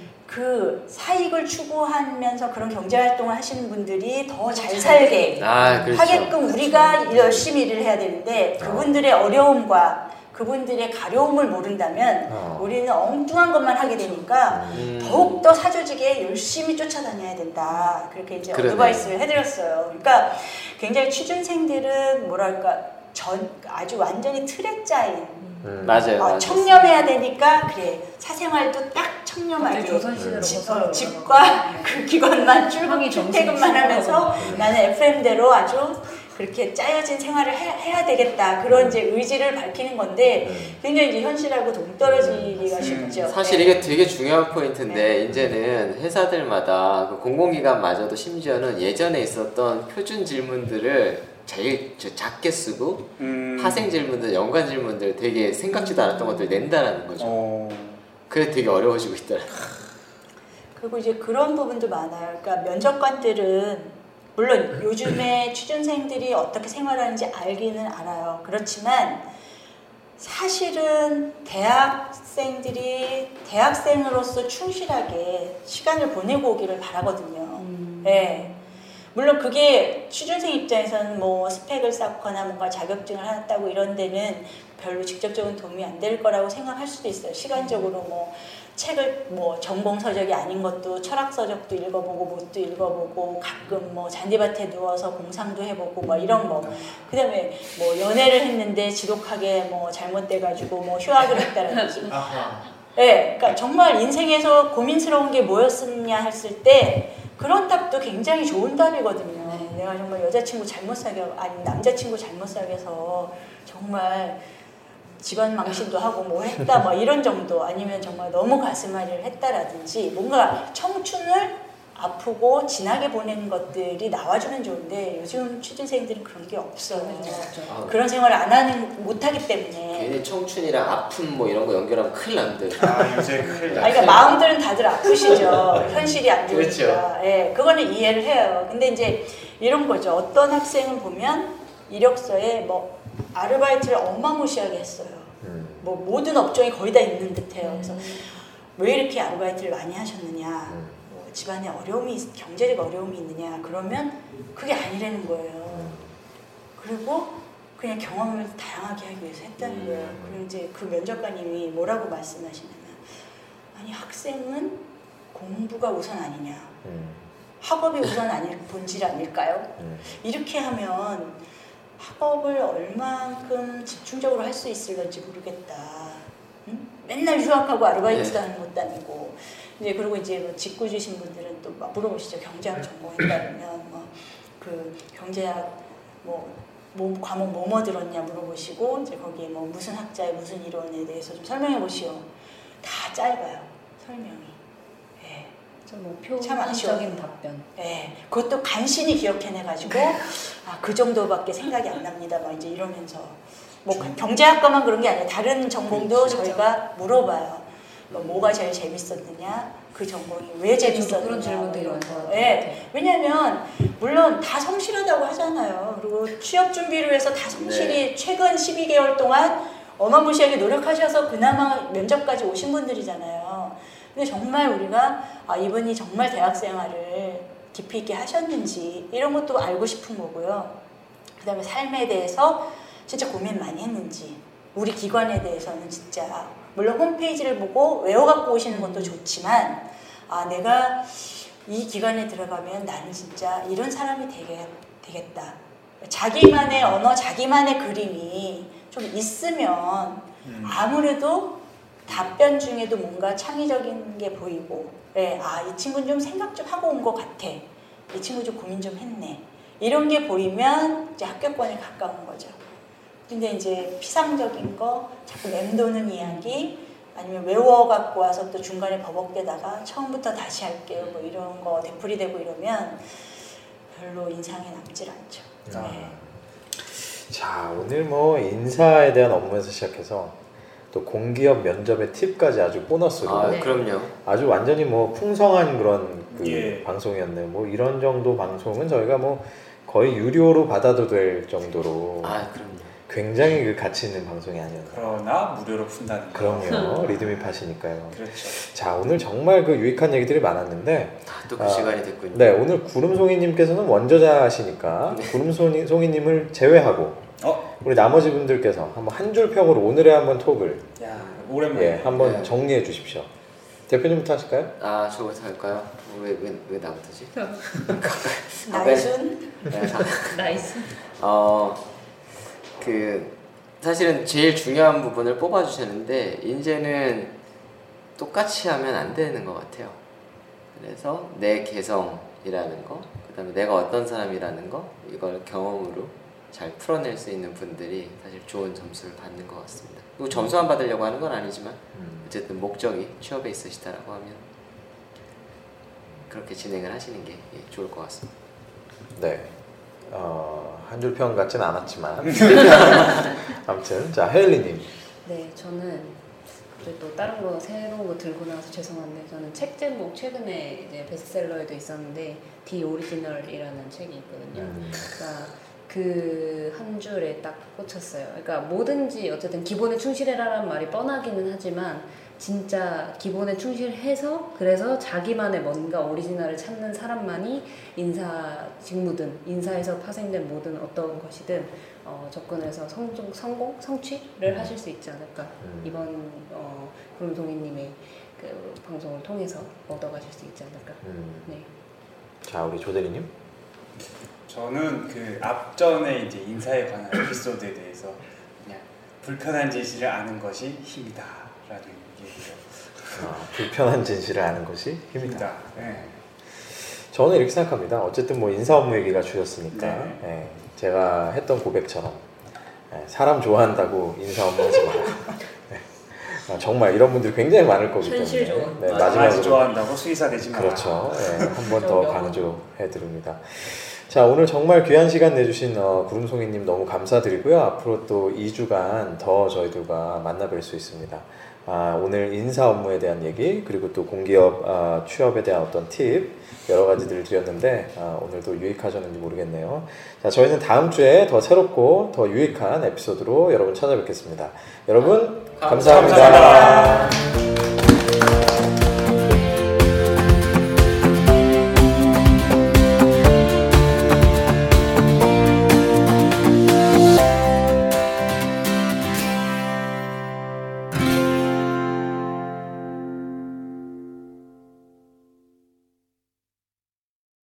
사익을 추구하면서 그런 경제 활동을 하시는 분들이 더 잘 살게 아, 그렇죠. 하게끔 우리가 열심히 일을 해야 되는데 그분들의 어 려움과 그분들의 가려움을 모른다면 어. 우리는 엉뚱한 것만 하게 되니까 음. 더욱 더 사조직에 열심히 쫓아다녀야 된다. 그렇게 이제 그러네. 어드바이스를 해드렸어요. 그러니까 굉장히 취준생들은 뭐랄까 전 아주 완전히 틀에 짜인 음. 맞아요. 어, 맞아요. 청렴해야 되니까 그래 사생활도 딱 청렴하게 조선시대로 집, 집과 그 기관만 출근 형이 출퇴근만 하면서. 나는 FM대로 아주 그렇게 짜여진 생활을 해, 야 되겠다 그런 이제 의지를 밝히는 건데 음. 굉장히 이제 현실하고 동떨어지기가 음, 쉽죠. 사실 네. 이게 되게 중요한 포인트인데 네. 이제는 회사들마다 그 공공기관마저도 심지어는 예전에 있었던 표준 질문들을 제일 저- 작게 쓰고 음. 파생 질문들, 연관 질문들 되게 생각지도 않았던 것들 낸다라는 거죠. 어. 그래 되게 어려워지고 있더라. 그리고 이제 그런 부분도 많아요. 그러니까 면접관들은 물론 요즘에 취준생들이 어떻게 생활하는지 알기는 알아요. 그렇지만 사실은 대학생들이 대학생으로서 충실하게 시간을 보내고 오기를 바라거든요. 음. 네. 물론 그게 취준생 입장에서는 뭐 스펙을 쌓거나 뭔가 자격증을 하다고 이런 데는 별로 직접적인 도움이 안 될 거라고 생각할 수도 있어요. 시간적으로 뭐 책을 뭐 전공 서적이 아닌 것도 철학 서적도 읽어보고 뭣도 읽어보고 가끔 뭐 잔디밭에 누워서 공상도 해보고 뭐 이런 거. 그다음에 뭐 연애를 했는데 지독하게 뭐 잘못돼가지고 뭐 휴학을 했다든지. 네, 그러니까 정말 인생에서 고민스러운 게 뭐였었냐 했을 때 그런 답도 굉장히 좋은 답이거든요. 내가 정말 여자친구 잘못 사귀어 아니 남자친구 잘못 사귀어서 정말 직원 망신도 하고 뭐 했다 뭐 이런 정도 아니면 정말 너무 가슴앓이를 했다라든지 뭔가 청춘을 아프고 진하게 보내는 것들이 나와주면 좋은데 요즘 취준생들은 그런 게 없어요. 아, 그런 생활을 안 하는 못하기 때문에. 괜히 청춘이랑 아픔 뭐 이런 거 연결하면 큰일 난대. 아 요새 큰일 아, 그러니까 마음들은 다들 아프시죠. 현실이 안 그렇죠. 좋으니까. 예, 그거는 이해를 해요. 근데 이제 이런 거죠. 어떤 학생은 보면 이력서에 뭐 아르바이트를 어마무시하게 했어요. 음. 뭐 모든 업종이 거의 다 있는 듯해요. 그래서 왜 이렇게 아르바이트를 많이 하셨느냐? 음. 뭐 집안에 어려움이 있- 경제적 어려움이 있느냐? 그러면 그게 아니라는 거예요. 그리고 그냥 경험을 다양하게 하기 위해서 했다는 음. 거예요. 그리고 이제 그 면접관님이 뭐라고 말씀하시냐면 아니 학생은 공부가 우선 아니냐? 음. 학업이 우선 아닐 본질 아닐까요? 음. 이렇게 하면 학업을 얼만큼 집중적으로 할 수 있을런지 모르겠다. 응? 맨날 휴학하고 아르바이트도 네. 하는 것도 아니고. 이제 그리고 이제 뭐 직구 주신 분들은 또 막 물어보시죠. 경제학 전공했다면 뭐 그 경제학 뭐, 뭐 과목 뭐뭐 들었냐 물어보시고 이제 거기에 뭐 무슨 학자의 무슨 이론에 대해서 좀 설명해 보시오. 다 짧아요. 설명이. 아쉬워요. 표면적인 답변. 예, 그것도 간신히 기억해내가지고 아, 그 정도밖에 생각이 안 납니다. 막 이제 이러면서 뭐 경제학과만 그런 게 아니라 다른 전공도 그렇죠. 저희가 물어봐요. 뭐 뭐가 제일 재밌었느냐, 그 전공이 왜 재밌었느냐. 그런 질문 되게 뭐 많이 이런 거. 받았던 것 예, 같아요. 왜냐하면 물론 다 성실하다고 하잖아요. 그리고 취업 준비를 위해서 다 성실히 최근 12개월 동안 어마무시하게 노력하셔서 그나마 면접까지 오신 분들이잖아요. 근데 정말 우리가 아, 이분이 정말 대학 생활을 깊이 있게 하셨는지 이런 것도 알고 싶은 거고요. 그 다음에 삶에 대해서 진짜 고민 많이 했는지 우리 기관에 대해서는 진짜 물론 홈페이지를 보고 외워갖고 오시는 것도 좋지만 아 내가 이 기관에 들어가면 나는 진짜 이런 사람이 되게, 되겠다. 자기만의 언어, 자기만의 그림이 좀 있으면 음. 아무래도 답변 중에도 뭔가 창의적인 게 보이고, 예, 아, 이 친구는 좀 생각 좀 하고 온 것 같아. 이 친구 좀 고민 좀 했네. 이런 게 보이면 이제 합격권에 가까운 거죠. 근데 이제 피상적인 거, 자꾸 맴도는 이야기, 아니면 외워 갖고 와서 또 중간에 버벅대다가 처음부터 다시 할게요. 뭐 이런 거 되풀이 되고 이러면 별로 인상에 남질 않죠. 아. 네. 자 오늘 뭐 인사에 대한 업무에서 시작해서 또 공기업 면접의 팁까지 아주 보너스로 아, 네. 그럼요. 아주 완전히 뭐 풍성한 그런 그 예. 방송이었네요. 뭐 이런 정도 방송은 저희가 뭐 거의 유료로 받아도 될 정도로 아, 그럼요. 굉장히 그 가치 있는 방송이 아니었나. 그러나 무료로 푼다는 거. 그럼요. 리드미 팟이니까요. 그렇죠. 자 오늘 정말 그 유익한 얘기들이 많았는데 아, 또그 아, 시간이 됐군요. 네 오늘 구름송이 님께서는 원저자시니까 구름송이 님을 제외하고 어? 우리 나머지 분들께서 한번 한 줄 평으로 오늘의 한번 톡을 야 오랜만에. 예, 한번 네. 정리해 주십시오. 대표님부터 하실까요? 아, 저부터 할까요? 왜, 왜, 왜 나부터지? 나이순 네, 다- 나이순. 어, 그 사실은 제일 중요한 부분을 뽑아 주셨는데 이제는 똑같이 하면 안 되는 것 같아요. 그래서 내 개성이라는 거, 그다음에 내가 어떤 사람이라는 거 이걸 경험으로 잘 풀어낼 수 있는 분들이 사실 좋은 점수를 받는 것 같습니다. 그리고 점수만 받으려고 하는 건 아니지만 어쨌든 목적이 취업에 있으시다라고 하면 그렇게 진행을 하시는 게 예, 좋을 것 같습니다. 네. 어, 한 줄 평 같진 않았지만 아무튼 자 헤일리님 네, 저는 또 다른 거 새로운 거 들고 나와서 죄송한데 저는 책 제목 최근에 이제 베스트셀러에도 있었는데 디 오리지널이라는 책이 있거든요. 음, 그러니까 그 한 줄에 딱 꽂혔어요. 그러니까 뭐든지 어쨌든 기본에 충실해라라는 말이 뻔하기는 하지만 진짜 기본에 충실해서 그래서 자기만의 뭔가 오리지널을 찾는 사람만이 인사 직무든 인사에서 파생된 모든 어떤 것이든 어, 접근해서 성공, 성공 성취를 하실 수 있지 않을까 음. 이번 어, 구름송이님의 그 방송을 통해서 얻어가실 수 있지 않을까. 음. 네. 자 우리 조대리님 저는 그 앞전에 이제 인사에 관한 에피소드에 대해서 그냥 불편한 진실을 아는 것이 힘이다라는 얘기를 어, 불편한 진실을 아는 것이 힘이다. 힘이다. 네. 저는 이렇게 생각합니다. 어쨌든 뭐 인사 업무 얘기가 주셨으니까 네. 예, 제가 했던 고백처럼 예, 사람 좋아한다고 인사 업무 하지 마라. 아, 정말 이런 분들이 굉장히 많을 거기 때문에. 네, 마지막으로 좋아한다고 수의사 되지 마라. 그렇죠. 예, 한번더 명언. 강조해 드립니다. 자, 오늘 정말 귀한 시간 내주신 어, 구름송이님 너무 감사드리고요. 앞으로 또 2주간 더 저희들과 만나뵐 수 있습니다. 아, 오늘 인사 업무에 대한 얘기, 그리고 또 공기업 아, 취업에 대한 어떤 팁, 여러 가지들을 드렸는데, 아, 오늘도 유익하셨는지 모르겠네요. 자, 저희는 다음 주에 더 새롭고 더 유익한 에피소드로 여러분 찾아뵙겠습니다. 여러분, 감사합니다. 감사합니다.